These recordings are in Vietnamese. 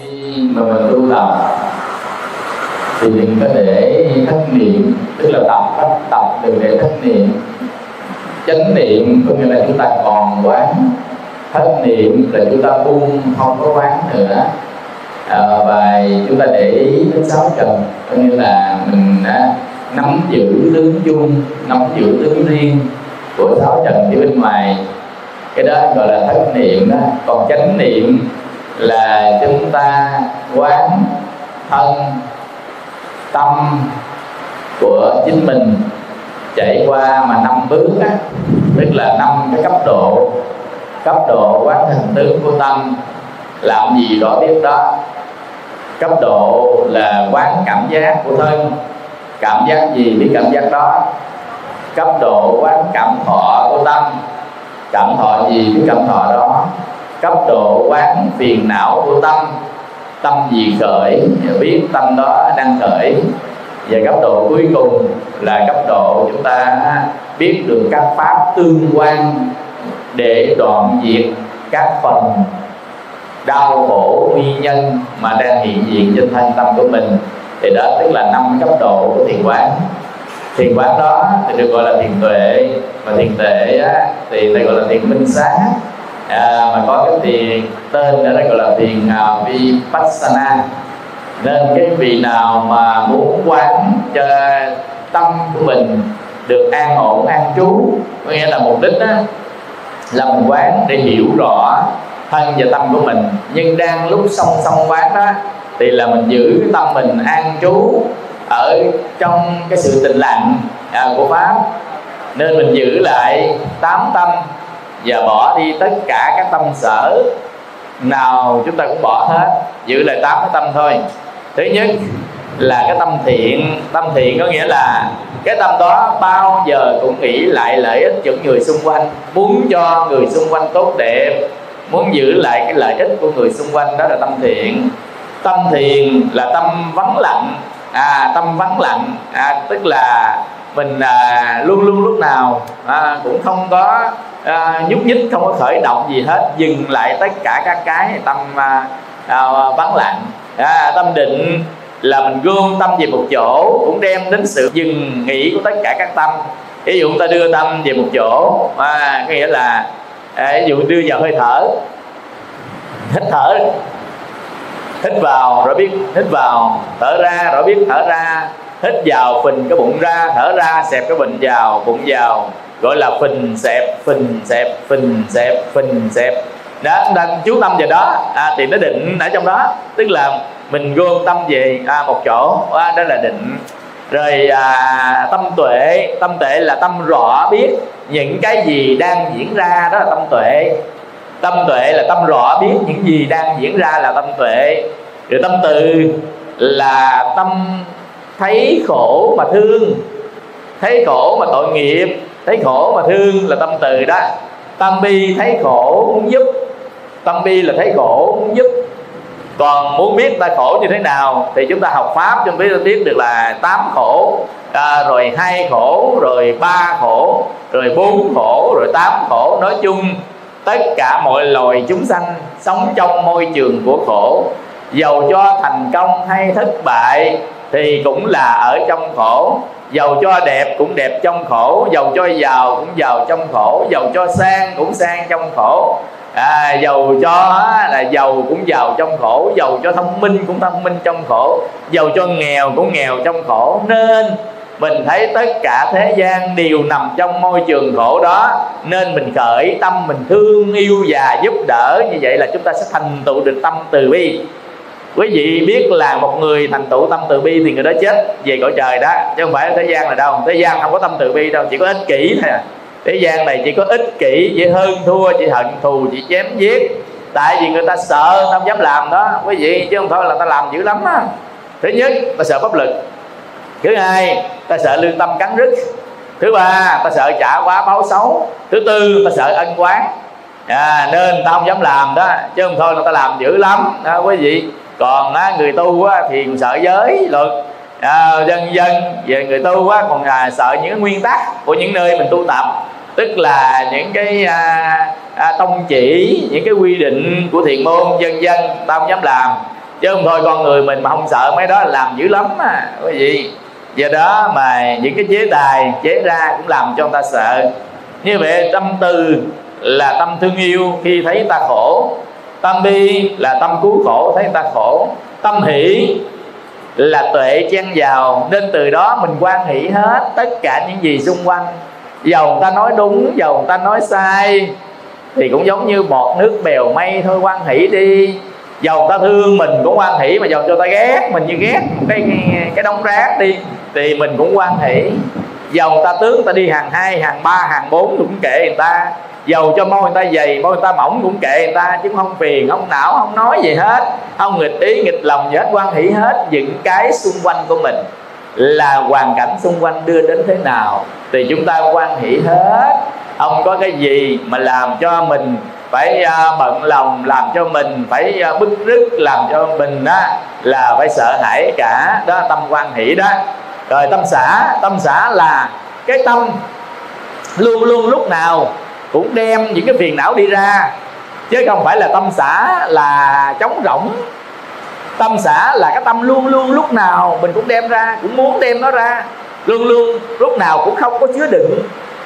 khi mà mình tu tập thì đừng có để thất niệm tức là tập tập tập đừng để thất niệm. Chánh niệm có nghĩa là chúng ta còn quán. Thất niệm là chúng ta buông không có quán nữa. À, và chúng ta để ý đến sáu trần có nghĩa là mình đã nắm giữ tướng chung nắm giữ tướng riêng của sáu trần phía bên ngoài. Cái đó gọi là thất niệm đó. Còn chánh niệm là chúng ta quán thân tâm của chính mình chạy qua mà năm bước á, tức là năm cái cấp độ cấp độ quán hình tướng của tâm. Làm gì đó biết đó. Cấp độ là quán cảm giác của thân. Cảm giác gì biết cảm giác đó? Cấp độ quán cảm thọ của tâm. Cảm thọ gì biết cảm thọ đó? Cấp độ quán phiền não của tâm. Tâm gì khởi? Biết tâm đó đang khởi. Và cấp độ cuối cùng là cấp độ chúng ta biết được các pháp tương quan để đoạn diệt các phần đau khổ nguyên nhân mà đang hiện diện trên thân tâm của mình. Thì đó tức là năm cấp độ của thiền quán. Thiền quán đó thì được gọi là thiền tuệ. Và thiền tuệ á, thì lại gọi là thiền minh sáng à, mà có cái thiền tên đó gọi là thiền uh, à, vipassana. Nên cái vị nào mà muốn quán cho tâm của mình được an ổn an trú có nghĩa là mục đích đó là mình quán để hiểu rõ thân và tâm của mình. Nhưng đang lúc song song quán đó thì là mình giữ cái tâm mình an trú ở trong cái sự tĩnh lặng à, của pháp. Nên mình giữ lại tám tâm và bỏ đi tất cả các tâm sở nào chúng ta cũng bỏ hết. Giữ lại tám cái tâm thôi. Thứ nhất là cái tâm thiện. Tâm thiện có nghĩa là cái tâm đó bao giờ cũng nghĩ lại lợi ích cho người xung quanh muốn cho người xung quanh tốt đẹp muốn giữ lại cái lợi ích của người xung quanh đó là tâm thiện. Tâm thiền là tâm vắng lặng. À, tâm vắng lặng. À, tức là mình à, luôn luôn lúc nào à, cũng không có à, nhúc nhích không có khởi động gì hết dừng lại tất cả các cái tâm à, à, vắng lặng. À, tâm định là mình gom tâm về một chỗ cũng đem đến sự dừng nghỉ của tất cả các tâm. Ví dụ chúng ta đưa tâm về một chỗ à, có nghĩa là à, ví dụ đưa vào hơi thở hít thở hít vào rồi biết hít vào thở ra rồi biết thở ra hít vào phình cái bụng ra thở ra xẹp cái bệnh vào bụng vào. Gọi là phình xẹp phình xẹp phình xẹp phình xẹp. Đó đang chú tâm vào đó. À, thì nó định ở trong đó. Tức là mình gom tâm về à, một chỗ. À, đó là định. Rồi à, tâm tuệ. Tâm tuệ là tâm rõ biết những cái gì đang diễn ra đó là tâm tuệ. Tâm tuệ là tâm rõ biết những gì đang diễn ra là tâm tuệ. Rồi tâm từ là tâm thấy khổ mà thương. Thấy khổ mà tội nghiệp. Thấy khổ mà thương là tâm từ đó. Tâm bi thấy khổ muốn giúp. Tâm bi là thấy khổ muốn giúp. Còn muốn biết ta khổ như thế nào thì chúng ta học pháp chúng ta biết được là tám khổ. À, rồi hai khổ rồi ba khổ rồi bốn khổ rồi tám khổ. Nói chung tất cả mọi loài chúng sanh sống trong môi trường của khổ. Dầu cho thành công hay thất bại thì cũng là ở trong khổ. Giàu cho đẹp cũng đẹp trong khổ. Giàu cho giàu cũng giàu trong khổ. Giàu cho sang cũng sang trong khổ. À, giàu cho là giàu cũng giàu trong khổ. Giàu cho thông minh cũng thông minh trong khổ. Giàu cho nghèo cũng nghèo trong khổ. Nên mình thấy tất cả thế gian đều nằm trong môi trường khổ đó. Nên mình khởi tâm mình thương yêu và giúp đỡ. Như vậy là chúng ta sẽ thành tựu được tâm từ bi quý vị biết là một người thành tựu tâm từ bi thì người đó chết về cõi trời đó, chứ không phải ở thế gian là đâu. Thế gian không có tâm từ bi đâu, chỉ có ích kỷ thôi à. Thế gian này chỉ có ích kỷ, chỉ hơn thua, chỉ hận thù, chỉ chém giết. Tại vì người ta sợ không dám làm đó, quý vị, chứ không thôi là ta làm dữ lắm á. Thứ nhất, ta sợ pháp lực thứ hai, ta sợ lương tâm cắn rứt. Thứ ba, ta sợ trả quá báo xấu. Thứ tư, ta sợ ân quán à, nên ta không dám làm đó chứ không thôi là ta làm dữ lắm. Đó quý vị. Còn á, người tu á, thì sợ giới luật. À, dân dân về người tu á, còn à, sợ những nguyên tắc của những nơi mình tu tập. Tức là những cái à, à, tông chỉ những cái quy định của thiền môn dân dân ta không dám làm. Chứ không thôi con người mình mà không sợ mấy đó làm dữ lắm à quý vị. Do đó mà những cái chế tài chế ra cũng làm cho người ta sợ. Như vậy tâm từ là tâm thương yêu khi thấy ta khổ. Tâm bi là tâm cứu khổ, thấy ta khổ. Tâm hỷ là tuệ chen vào, nên từ đó mình quan hỷ hết tất cả những gì xung quanh. Dầu người ta nói đúng, dầu người ta nói sai, thì cũng giống như bọt nước bèo mây thôi, quan hỷ đi. Dầu ta thương mình cũng quan hỷ, mà dầu cho ta ghét mình như ghét một cái cái đống rác đi, thì mình cũng quan hỷ dầu ta tướng ta đi hàng hai, hàng ba, hàng bốn cũng kệ người ta. Dầu cho môi người ta dày, môi người ta mỏng cũng kệ người ta, chứ không phiền không não không nói gì hết. Không nghịch ý, nghịch lòng gì hết, quan hỷ hết những cái xung quanh của mình. Là hoàn cảnh xung quanh đưa đến thế nào, thì chúng ta quan hỷ hết. Không có cái gì mà làm cho mình phải à, bận lòng, làm cho mình phải à, bức rứt, làm cho mình đó là phải sợ hãi cả. Đó, tâm quan hỷ đó rồi tâm xã tâm xã là cái tâm luôn luôn lúc nào cũng đem những cái phiền não đi ra. Chứ không phải là tâm xã là trống rỗng. Tâm xã là cái tâm luôn luôn lúc nào mình cũng đem ra, cũng muốn đem nó ra. Luôn luôn lúc nào cũng không có chứa đựng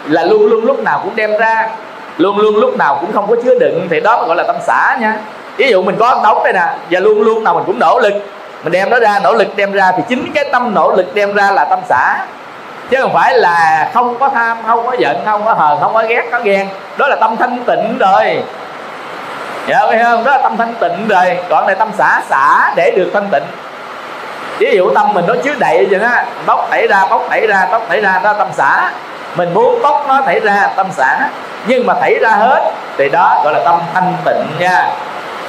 là luôn luôn lúc nào cũng đem ra. Luôn luôn lúc nào cũng không có chứa đựng thì đó gọi là tâm xã nha. Ví dụ mình có đóng đây nè, và luôn luôn nào mình cũng nỗ lực mình đem nó ra, nỗ lực đem ra thì chính cái tâm nỗ lực đem ra là tâm xã chứ không phải là không có tham, không có giận, không có hờn, không có ghét, có ghen. Đó là tâm thanh tịnh rồi dạ thấy không? Đó là tâm thanh tịnh rồi còn này tâm xả xả để được thanh tịnh. Ví dụ tâm mình nó chứa đầy vậy đó. Bóc thảy ra bóc thảy ra bóc thảy ra, đó tâm xả. Mình muốn bóc nó thảy ra, tâm xả. Nhưng mà thảy ra hết thì đó gọi là tâm thanh tịnh nha.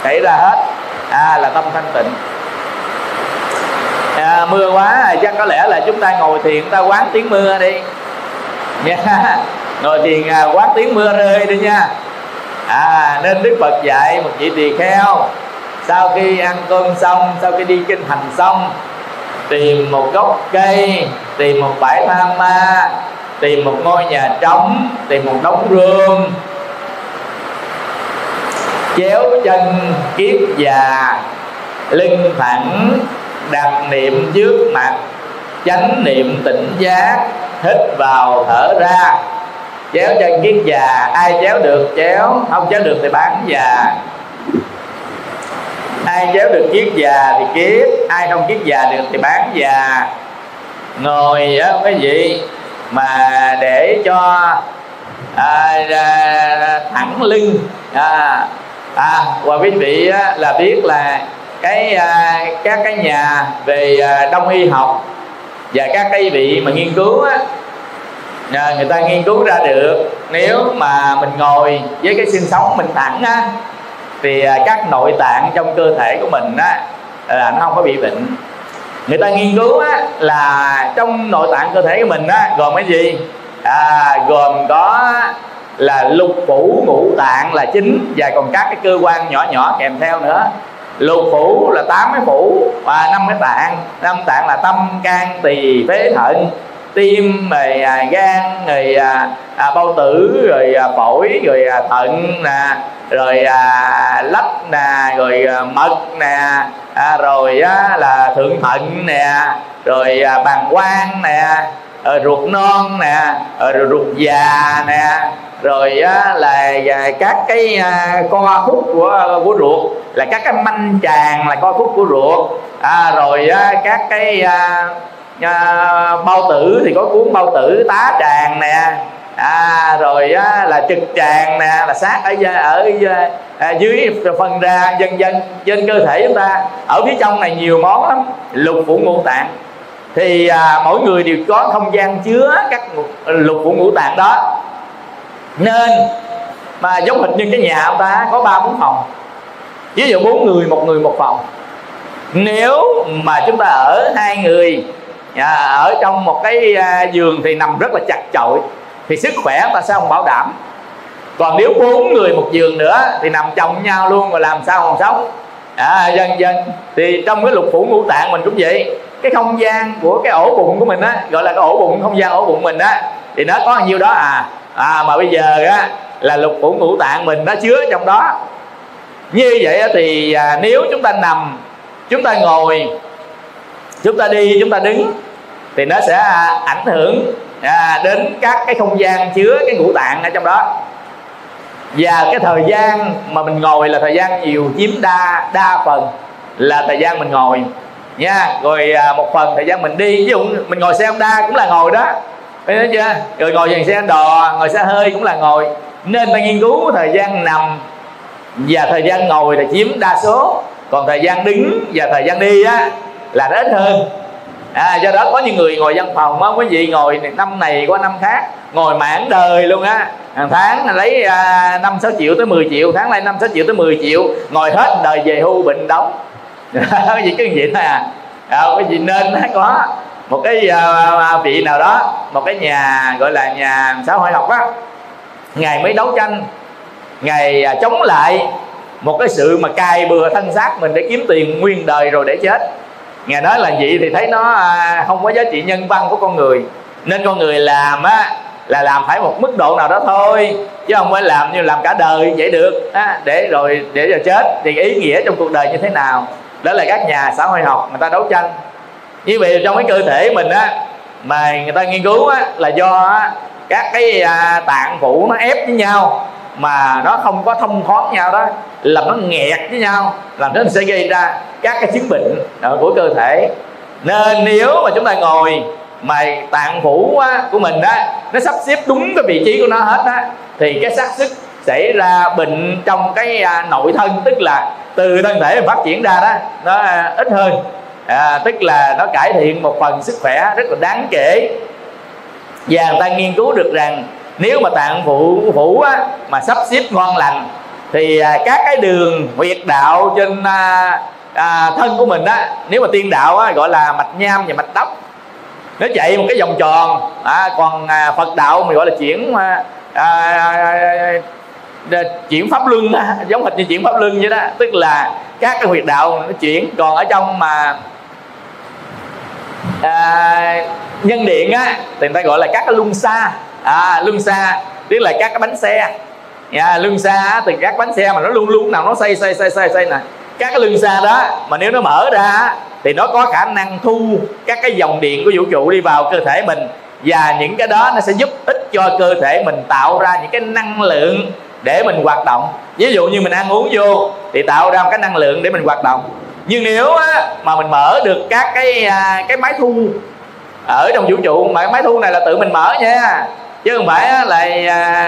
Thảy ra hết. À là tâm thanh tịnh à, mưa quá chắc có lẽ là chúng ta ngồi thiền ta quán tiếng mưa đi. Nha. Ngồi thiền à, quán tiếng mưa rơi đi nha. À nên đức phật dạy một vị tỳ kheo sau khi ăn cơm xong sau khi đi kinh hành xong tìm một gốc cây tìm một bãi tham ma tìm một ngôi nhà trống tìm một đống rương chéo chân kiếp già lưng thẳng đặt niệm trước mặt chánh niệm tỉnh giác hít vào thở ra. Chéo chân kiết già ai chéo được chéo không chéo được thì bán già. Ai chéo được kiết già thì kiết ai không kiết già được thì bán già. Ngồi á cái gì mà để cho à, à, thẳng lưng. À, à và quý vị á, là biết là cái à, các cái nhà về à, đông y học và các cái vị mà nghiên cứu á, à, người ta nghiên cứu ra được. Nếu mà mình ngồi với cái xương sống mình thẳng á thì à, các nội tạng trong cơ thể của mình á là nó không có bị bệnh. Người ta nghiên cứu á là trong nội tạng cơ thể của mình á gồm cái gì? À, gồm có là lục phủ ngũ tạng là chính và còn các cái cơ quan nhỏ nhỏ kèm theo nữa lục phủ là tám cái phủ và năm cái tạng. Năm tạng là tâm can tỳ phế thận. Tim rồi à, gan rồi à, à, bao tử rồi à, phổi rồi à, thận nè rồi à, lách nè rồi à, mật nè à, rồi á, là thượng thận nè rồi à, bàng quang nè Ờ, ruột non nè ờ, rồi ruột già nè rồi á, là à, các cái à, co khúc của à, của ruột là các cái manh tràng là co khúc của ruột. À, rồi á, các cái à, à, bao tử thì có cuốn bao tử tá tràng nè. À, rồi á, là trực tràng nè là sát ở à, ở à, à dưới phần ra dân dân trên cơ thể chúng ta. Ở phía trong này nhiều món lắm lục phủ ngũ tạng thì à, mỗi người đều có không gian chứa các lục phủ ngũ tạng đó. Nên mà giống hệt như cái nhà ông ta có ba bốn phòng. Ví dụ bốn người một người một phòng. Nếu mà chúng ta ở hai người à, ở trong một cái à, giường thì nằm rất là chặt chội thì sức khỏe ta sẽ không bảo đảm. Còn nếu bốn người một giường nữa thì nằm chồng nhau luôn rồi làm sao còn sống? À, dần dần thì trong cái lục phủ ngũ tạng mình cũng vậy cái không gian của cái ổ bụng của mình á gọi là cái ổ bụng không gian ổ bụng mình á thì nó có nhiêu đó à. À mà bây giờ á là lục phủ ngũ tạng mình nó chứa trong đó. Như vậy thì à, nếu chúng ta nằm chúng ta ngồi chúng ta đi chúng ta đứng thì nó sẽ à, ảnh hưởng à, đến các cái không gian chứa cái ngũ tạng ở trong đó. Và cái thời gian mà mình ngồi là thời gian nhiều chiếm đa đa phần là thời gian mình ngồi nha rồi à, một phần thời gian mình đi ví dụ mình ngồi xe Honda cũng là ngồi đó. Thấy chưa? Rồi ngồi dàn xe đò ngồi xe hơi cũng là ngồi. Nên ta nghiên cứu thời gian nằm và thời gian ngồi là chiếm đa số. Còn thời gian đứng và thời gian đi á là ít hơn. À, do đó có những người ngồi văn phòng á quý vị ngồi năm này qua năm khác ngồi mãn đời luôn á. Hàng tháng lấy à, năm sáu triệu tới 10 triệu tháng nay năm sáu triệu tới 10 triệu ngồi hết đời về hưu bệnh đóng. chỉ cái gì thôi à, à quý vị nên nó có. Một cái uh, vị nào đó một cái nhà gọi là nhà xã hội học á ngày mới đấu tranh ngày chống lại một cái sự mà cài bừa thân xác mình để kiếm tiền nguyên đời rồi để chết. Ngài nói là vậy thì thấy nó không có giá trị nhân văn của con người. Nên con người làm á là làm phải một mức độ nào đó thôi chứ không phải làm như làm cả đời vậy được. Á, để rồi để rồi chết thì ý nghĩa trong cuộc đời như thế nào? Đó là các nhà xã hội học người ta đấu tranh. Như vậy trong cái cơ thể mình á mà người ta nghiên cứu á, là do á, các cái à, tạng phủ nó ép với nhau mà nó không có thông thoáng nhau đó làm nó nghẹt với nhau làm nó sẽ gây ra các cái chứng bệnh của cơ thể. Nên nếu mà chúng ta ngồi mà tạng phủ á, của mình đó nó sắp xếp đúng cái vị trí của nó hết á thì cái xác sức xảy ra bệnh trong cái à, nội thân tức là từ thân thể phát triển ra đó nó à, ít hơn. À, tức là nó cải thiện một phần sức khỏe rất là đáng kể. Và người ta nghiên cứu được rằng nếu mà tạng phụ phủ á, mà sắp xếp ngon lành thì à, các cái đường huyệt đạo trên à, à, thân của mình á nếu mà tiên đạo á, gọi là mạch nham và mạch tóc nó chạy một cái vòng tròn. À, còn à, phật đạo mình gọi là chuyển à, à, à chuyển pháp luân đó, giống hệt như chuyển pháp luân vậy đó. Tức là các cái huyệt đạo nó chuyển còn ở trong mà à, nhân điện á thì người ta gọi là các cái luân xa. À, luân xa tức là các cái bánh xe. À, luân xa thì các bánh xe mà nó luôn luôn nào nó xoay xoay xoay xoay xoay nè. Các cái luân xa đó mà nếu nó mở ra thì nó có khả năng thu các cái dòng điện của vũ trụ đi vào cơ thể mình. Và những cái đó nó sẽ giúp ích cho cơ thể mình tạo ra những cái năng lượng để mình hoạt động. Ví dụ như mình ăn uống vô thì tạo ra một cái năng lượng để mình hoạt động. Nhưng nếu á, mà mình mở được các cái à, cái máy thu ở trong vũ trụ mà máy thu này là tự mình mở nha. Chứ không phải là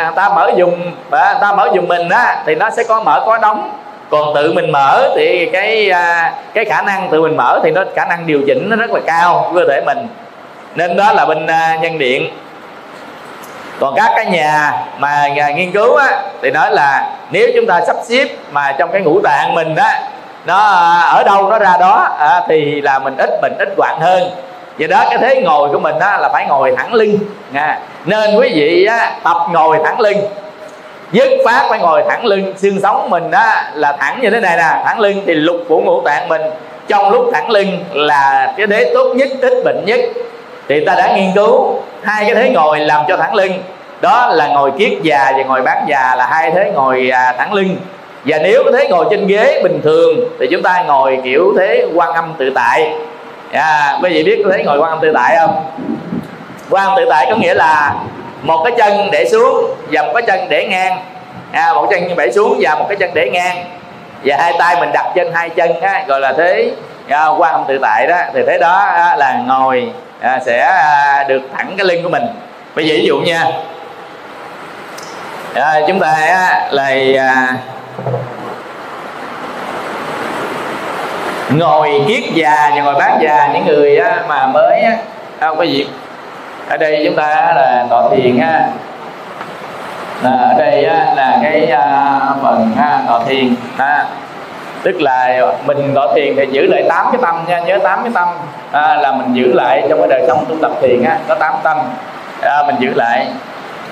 người ta mở dùng à, người ta mở dùng mình á thì nó sẽ có mở có đóng. Còn tự mình mở thì cái à, cái khả năng tự mình mở thì nó khả năng điều chỉnh nó rất là cao cơ thể mình. Nên đó là bên nhân điện còn các cái nhà mà nhà nghiên cứu á, thì nói là nếu chúng ta sắp xếp mà trong cái ngũ tạng mình á nó à, ở đâu nó ra đó à, thì là mình ít mình ít quạng hơn. Do đó cái thế ngồi của mình á, là phải ngồi thẳng lưng nha. Nên quý vị á, tập ngồi thẳng lưng. Dứt phát phải ngồi thẳng lưng. Xương sống mình á, là thẳng như thế này nè thẳng lưng thì lục của ngũ tạng mình. Trong lúc thẳng lưng là cái đế tốt nhất ít bệnh nhất thì ta đã nghiên cứu hai cái thế ngồi làm cho thẳng lưng. Đó là ngồi kiết già và ngồi bán già là hai thế ngồi à, thẳng lưng. Và nếu có thế ngồi trên ghế bình thường thì chúng ta ngồi kiểu thế quan âm tự tại. À, quý vị biết có thế ngồi quan âm tự tại không? Quan âm tự tại có nghĩa là một cái chân để xuống và một cái chân để ngang. À, một chân như vậy xuống và một cái chân để ngang. Và hai tay mình đặt trên hai chân á, gọi là thế à, quan âm tự tại đó. Thì thế đó á, là ngồi à, sẽ à, được thẳng cái lưng của mình. Bây giờ ví dụ nha. À, chúng ta á, là à, ngồi kiết già và ngồi bán già những người á, mà mới á, à, không có gì. Ở đây chúng ta là tọa thiền á. Là ở đây á, là cái à, phần à, tọa thiền à, tức là mình gọi thiền thì giữ lại tám cái tâm nha nhớ tám cái tâm. À, là mình giữ lại trong cái đời sống tu tập thiền á có tám tâm. À, mình giữ lại.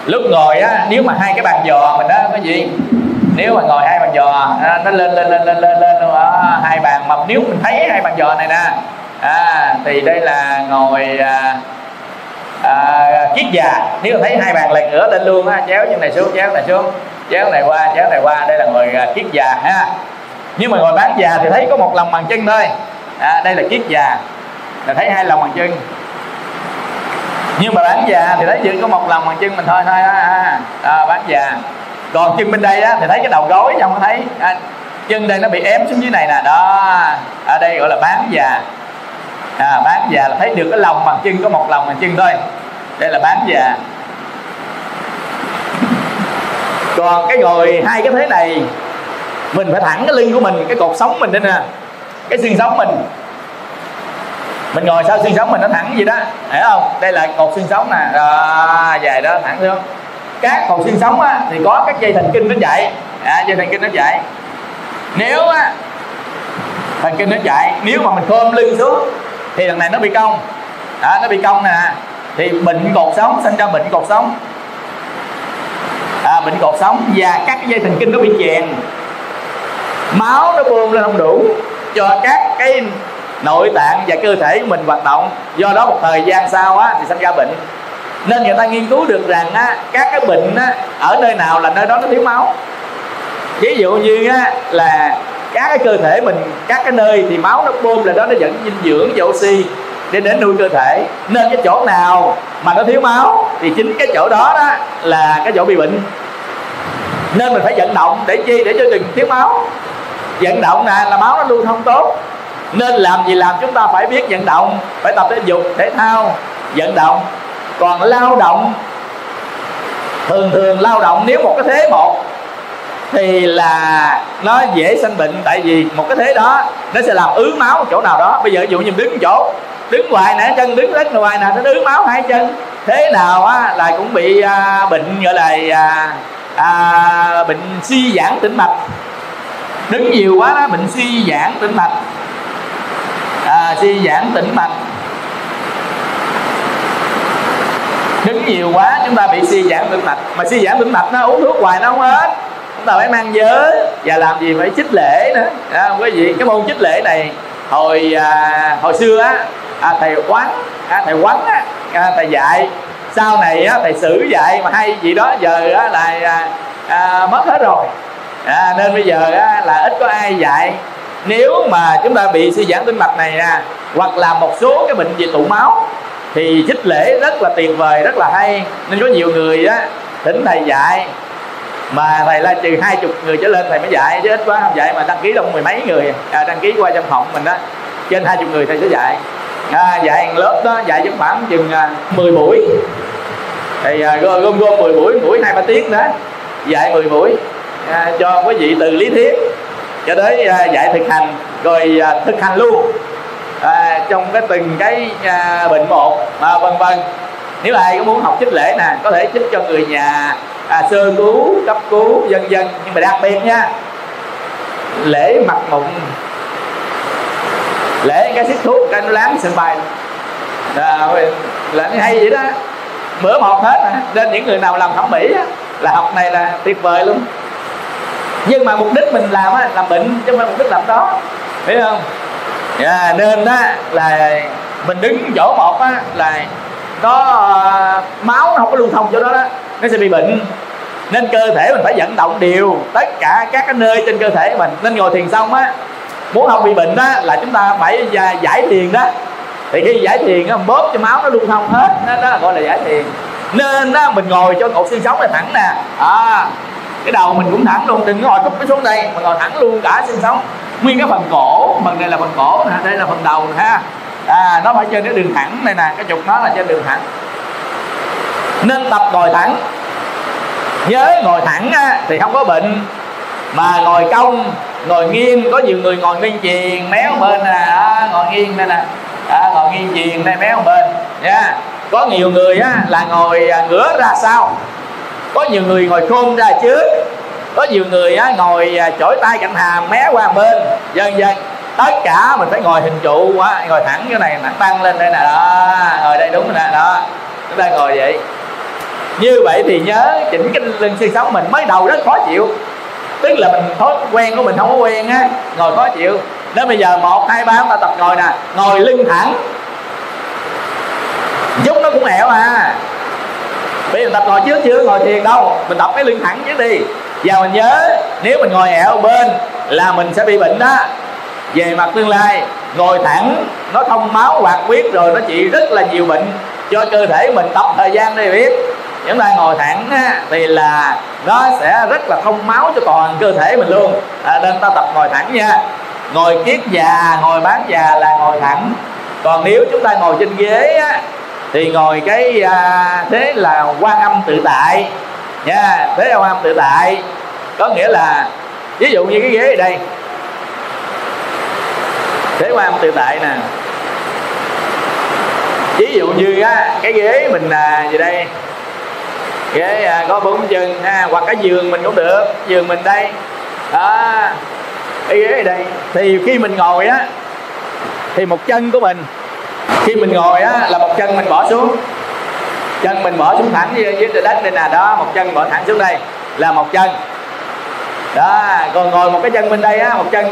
Lúc ngồi á nếu mà hai cái bàn giò mình á có gì? Nếu mà ngồi hai bàn giò à, nó lên lên lên lên lên lên à, hai bàn. Mà nếu mình thấy hai bàn giò này nè à, thì đây là ngồi à, à, kiết già. Nếu mà thấy hai bàn lần nữa lên luôn á chéo như này xuống chéo này xuống chéo này qua chéo này qua. Đây là ngồi à, kiết già ha nhưng mà ngồi bán già thì thấy có một lòng bàn chân thôi. À, đây là kiết già. Là thấy hai lòng bàn chân. Nhưng mà bán già thì thấy chỉ có một lòng bàn chân mình thôi thôi à, à, bán già. Còn chân bên đây á, thì thấy cái đầu gối không thấy. À, chân đây nó bị ém xuống dưới này nè. Đó. Ở đây gọi là bán già. À, bán già là thấy được cái lòng bằng chân có một lòng bằng chân thôi. Đây là bán già. Còn cái ngồi hai cái thế này mình phải thẳng cái lưng của mình cái cột sống mình lên nè. Cái xương sống mình. Mình ngồi sao xương sống mình nó thẳng gì đó hiểu không? Đây là cột xương sống nè. À, dài đó thẳng không các cột xương sống á, thì có các dây thần kinh nó chạy. À, dây thần kinh nó chạy. Nếu á, thần kinh nó chạy nếu mà mình khom lưng xuống thì lần này nó bị cong. Đó, nó bị cong nè. Thì bệnh cột sống sinh ra bệnh cột sống. À, bệnh cột sống và các cái dây thần kinh nó bị chèn máu nó bơm lên không đủ cho các cái nội tạng và cơ thể của mình hoạt động. Do đó một thời gian sau á, thì sinh ra bệnh. Nên người ta nghiên cứu được rằng á, các cái bệnh á, ở nơi nào là nơi đó nó thiếu máu. Ví dụ như á, là các cái cơ thể mình các cái nơi thì máu nó bơm là đó nó dẫn dinh dưỡng và oxy để đến nuôi cơ thể. Nên cái chỗ nào mà nó thiếu máu thì chính cái chỗ đó đó là cái chỗ bị bệnh. Nên mình phải vận động để chi? Để cho đừng thiếu máu vận động nè là máu nó lưu thông tốt. Nên làm gì làm chúng ta phải biết vận động phải tập thể dục thể thao vận động. Còn lao động thường thường lao động nếu một cái thế một thì là nó dễ sanh bệnh. Tại vì một cái thế đó nó sẽ làm ứ máu chỗ nào đó. Bây giờ ví dụ như đứng chỗ đứng hoài nè chân đứng đất hoài nè nó ứ máu hai chân. Thế nào á là cũng bị à, bệnh gọi là à, à, bệnh suy giãn tĩnh mạch đứng nhiều quá đó bệnh suy giãn tĩnh mạch. À, suy giãn tĩnh mạch. Đứng nhiều quá chúng ta bị suy giãn tĩnh mạch. Mà suy giãn tĩnh mạch nó uống thuốc hoài nó không hết. Chúng ta phải mang giới và làm gì phải chích lễ nữa. À, quý vị cái môn chích lễ này hồi à, hồi xưa á à, thầy quán à, thầy quán á à, thầy dạy. Sau này á, thầy xử dạy mà hay gì đó giờ á, là à, à, mất hết rồi à, nên bây giờ á, là ít có ai dạy. Nếu mà chúng ta bị suy giãn tĩnh mạch này à, hoặc là một số cái bệnh về tụ máu thì chích lễ rất là tuyệt vời rất là hay. Nên có nhiều người á thỉnh thầy dạy mà thầy là trừ hai chục người trở lên thầy mới dạy chứ ít quá không dạy mà đăng ký đông mười mấy người à, đăng ký qua trong phòng mình đó. Trên hai chục người thầy sẽ dạy. À, dạy lớp đó dạy trong khoảng chừng à, 10 buổi. Thì à, gom gom 10 buổi buổi hai ba tiếng đó. Dạy 10 buổi à, cho quý vị từ lý thuyết. Cho tới à, dạy thực hành rồi à, thực hành luôn. À, trong cái từng cái à, bệnh một à, vân vân. Nếu ai có muốn học chích lễ nè có thể chích cho người nhà à, sơ cứu cấp cứu vân vân. Nhưng mà đặc biệt nha lễ mặt mụn lễ cái xích thuốc cái nó láng sân bay à, là nó hay vậy đó. Bữa một hết à. nên những người nào làm thẩm mỹ á, là học này là tuyệt vời luôn nhưng mà mục đích mình làm á, làm bệnh chứ không phải mục đích làm đó. Biết không? Yeah, nên đó là mình đứng chỗ một á, là nó uh, ờ, máu nó không có lưu thông chỗ đó đó nó sẽ bị bệnh. Nên cơ thể mình phải vận động đều tất cả các cái nơi trên cơ thể mình. Nên ngồi thiền xong á muốn không bị bệnh đó là chúng ta phải à, giải thiền đó. Thì khi giải thiền á bóp cho máu nó lưu thông hết đó, đó là gọi là giải thiền. Nên đó mình ngồi cho cột xương sống là thẳng nè. À, cái đầu mình cũng thẳng luôn đừng có ngồi cúp cái xuống đây mà ngồi thẳng luôn cả xương sống. Nguyên cái phần cổ phần này là phần cổ nè đây là phần đầu nè ha. À, nó phải trên cái đường thẳng này nè cái trục nó là trên đường thẳng. Nên tập ngồi thẳng. Nhớ ngồi thẳng á, thì không có bệnh mà ngồi cong ngồi nghiêng. Có nhiều người ngồi nghiêng chiền méo bên nè à, ngồi nghiêng đây nè. À, ngồi nghiêng chiền đây méo bên. Nha. Có nhiều người á, là ngồi à, ngửa ra sau có nhiều người ngồi khôn ra trước. Có nhiều người á, ngồi à, chổi tay cạnh hàm mé qua bên vân vân. Tất cả mình phải ngồi hình trụ quá ngồi thẳng cái này mặt tăng lên đây nè đó ngồi đây đúng rồi nè đó. Chúng ta ngồi vậy. Như vậy thì nhớ chỉnh cái lưng xương sống mình mới đầu rất khó chịu. Tức là mình thói quen của mình không có quen á ngồi khó chịu. Nếu bây giờ một hai ba chúng ta tập ngồi nè ngồi lưng thẳng. Chút nó cũng ẻo à bây giờ tập ngồi trước chưa ngồi thiền đâu. Mình tập cái lưng thẳng trước đi. Và mình nhớ nếu mình ngồi ẻo bên là mình sẽ bị bệnh đó. Về mặt tương lai ngồi thẳng nó thông máu hoạt huyết rồi nó trị rất là nhiều bệnh. Cho cơ thể mình tập thời gian để biết. Chúng ta ngồi thẳng á, thì là nó sẽ rất là thông máu cho toàn cơ thể mình luôn. À, nên ta tập ngồi thẳng nha. Ngồi kiết già ngồi bán già là ngồi thẳng. Còn nếu chúng ta ngồi trên ghế á, thì ngồi cái à, thế là quan âm tự tại. Nha thế là quan âm tự tại. Có nghĩa là ví dụ như cái ghế ở đây. Thế quan âm tự tại nè. Ví dụ như á, cái ghế mình à, gì đây? Ghế à, có bốn chân ha, hoặc cái giường mình cũng được giường mình đây. Đó. Cái ghế ở đây. Thì khi mình ngồi á thì một chân của mình khi mình ngồi á là một chân mình bỏ xuống. Chân mình bỏ xuống thẳng dưới, dưới đất đây nè đó một chân bỏ thẳng xuống đây là một chân. Đó còn ngồi một cái chân bên đây á một chân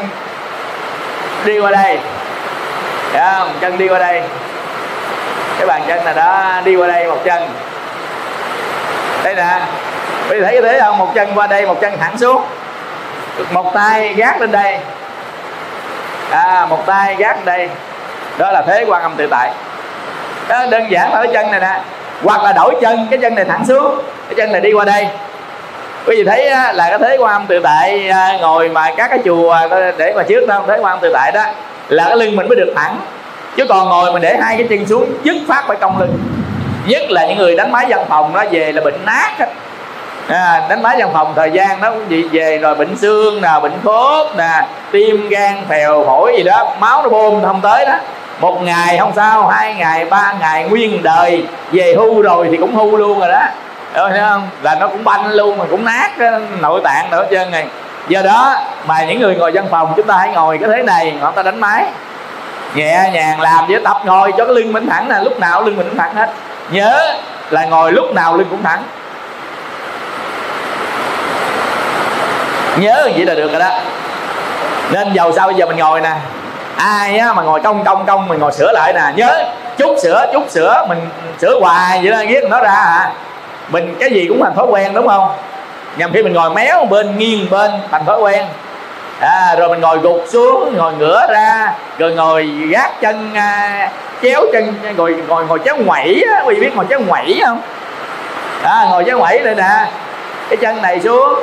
đi qua đây. Đó, một chân đi qua đây. Cái bàn chân là đó đi qua đây một chân. Đây nè bây thấy thế không? Một chân qua đây một chân thẳng xuống. Một tay gác lên đây. À, một tay gác lên đây đó là thế quan âm tự tại. Đó, đơn giản là cái chân này nè. Hoặc là đổi chân cái chân này thẳng xuống cái chân này đi qua đây. Quý vị thấy là cái thế quan âm tự tại à, ngồi mà các cái chùa à, để mà trước đó thế quan âm tự tại đó là cái lưng mình mới được thẳng. Chứ còn ngồi mình để hai cái chân xuống dứt phát phải cong lưng. Nhất là những người đánh máy văn phòng nó về là bệnh nát á. À, đánh máy văn phòng thời gian nó cũng gì về rồi bệnh xương nè bệnh khớp nè tim gan phèo phổi gì đó máu nó bơm không tới đó một ngày không sao, hai ngày, ba ngày, nguyên đời. Về hưu rồi thì cũng hưu luôn rồi đó. Đúng không? là nó cũng banh luôn, mà cũng nát nội tạng nữa trơn này do đó mà những người ngồi văn phòng chúng ta hãy ngồi cái thế này họ ta đánh máy. Nhẹ nhàng làm với tập ngồi cho cái lưng mình thẳng nè, lúc nào lưng mình cũng thẳng hết. Nhớ là ngồi lúc nào lưng cũng thẳng. Nhớ vậy là được rồi đó. Nên giàu sao bây giờ mình ngồi nè ai á mà ngồi cong cong cong mình ngồi sửa lại nè nhớ chút sửa chút sửa mình sửa hoài vậy đó ghét nó ra à. Mình cái gì cũng thành thói quen đúng không? Nhằm khi mình ngồi méo bên nghiêng bên thành thói quen. À, rồi mình ngồi gục xuống ngồi ngửa ra rồi ngồi gác chân à, chéo chân ngồi ngồi ngồi chéo ngoẩy á quý vị biết ngồi chéo ngoẩy không? À, ngồi chéo ngoẩy đây nè. Cái chân này xuống.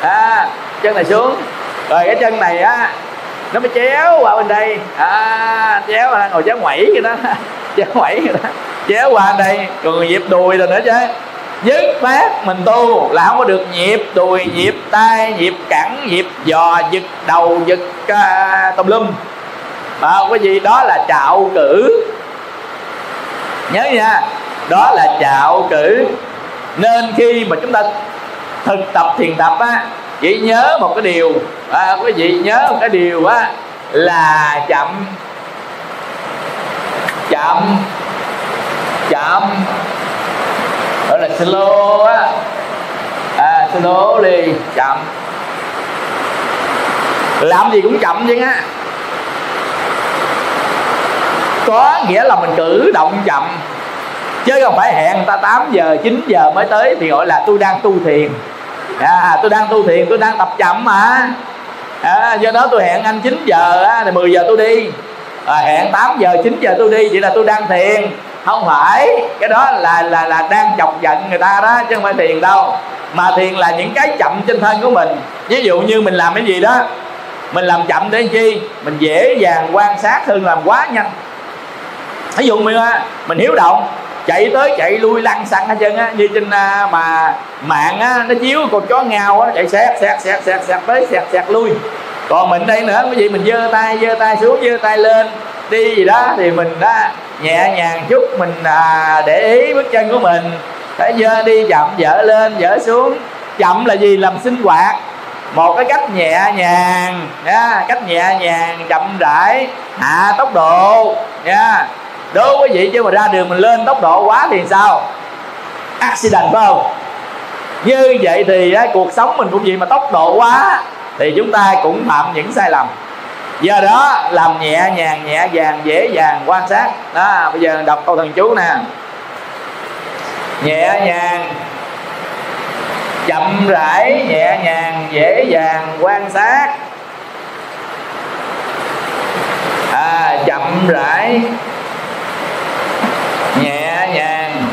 À, chân này xuống. Rồi cái chân này á nó mới chéo qua bên đây. À, chéo qua ngồi chéo quẩy vậy đó. Chéo quẩy vậy đó. Chéo qua đây. Còn nhịp đùi rồi nữa chứ. Dứt phát mình tu là không có được nhịp đùi nhịp tay nhịp cẳng nhịp giò giật đầu giật uh, tùm lum. Mà cái gì đó là trạo cử. Nhớ nha đó là trạo cử. Nên khi mà chúng ta thực tập thiền tập á chỉ nhớ một cái điều. À, quý vị nhớ một cái điều á là chậm. Chậm. Chậm. Gọi là slow á. À, slow đi chậm. Làm gì cũng chậm chứ á. Có nghĩa là mình cử động chậm chứ không phải hẹn người ta 8 giờ 9 giờ mới tới thì gọi là tôi đang tu thiền à, tôi đang tu thiền tôi đang tập chậm mà. À, do đó tôi hẹn anh 9 giờ á, thì 10 giờ tôi đi. À, hẹn 8 giờ 9 giờ tôi đi vậy là tôi đang thiền. Không phải cái đó là là là đang chọc giận người ta đó chứ không phải thiền đâu. Mà thiền là những cái chậm trên thân của mình. Ví dụ như mình làm cái gì đó mình làm chậm để chi? Mình dễ dàng quan sát hơn làm quá nhanh. Ví dụ mình à, mình hiếu động chạy tới chạy lui lăn xăng hết trơn á. Như trên à, mà mạng á nó chiếu con chó ngao á chạy xẹt xẹt xẹt xẹt xẹt tới xẹt xẹt lui. Còn mình đây nữa cái gì mình giơ tay giơ tay xuống giơ tay lên đi gì đó thì mình đó nhẹ nhàng chút mình à, để ý bước chân của mình. Phải dơ đi chậm dở lên dở xuống. Chậm là gì? Làm sinh hoạt. Một cái cách nhẹ nhàng nha cách nhẹ nhàng chậm rãi hạ tốc độ nha đố quý vị chứ mà ra đường mình lên tốc độ quá thì sao? Accident phải không? Như vậy thì á, cuộc sống mình cũng vậy mà tốc độ quá thì chúng ta cũng phạm những sai lầm. Do đó làm nhẹ nhàng nhẹ dàng dễ dàng quan sát. Đó bây giờ đọc câu thần chú nè. Nhẹ nhàng chậm rãi nhẹ nhàng dễ dàng quan sát. À, chậm rãi nhẹ nhàng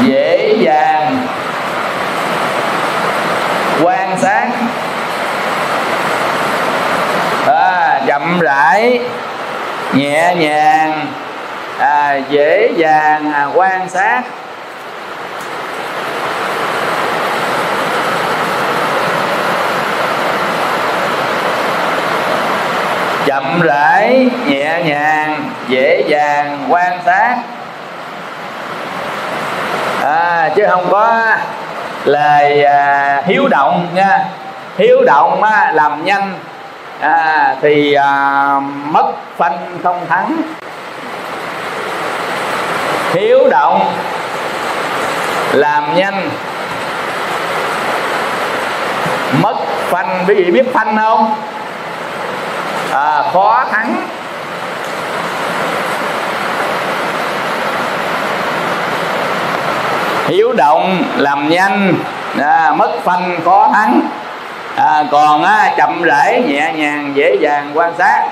dễ dàng quan sát à, chậm rãi nhẹ nhàng. À, dễ dàng à, quan sát. Chậm rãi nhẹ nhàng dễ dàng quan sát à, chứ không có lời à, hiếu động nha. Hiếu động á, làm nhanh. À, thì à, mất phanh không thắng. Hiếu động làm nhanh. Mất phanh quý vị biết phanh không? À, khó thắng. Hiếu động làm nhanh à, mất phanh khó thắng. À, còn á, chậm rãi nhẹ nhàng dễ dàng quan sát.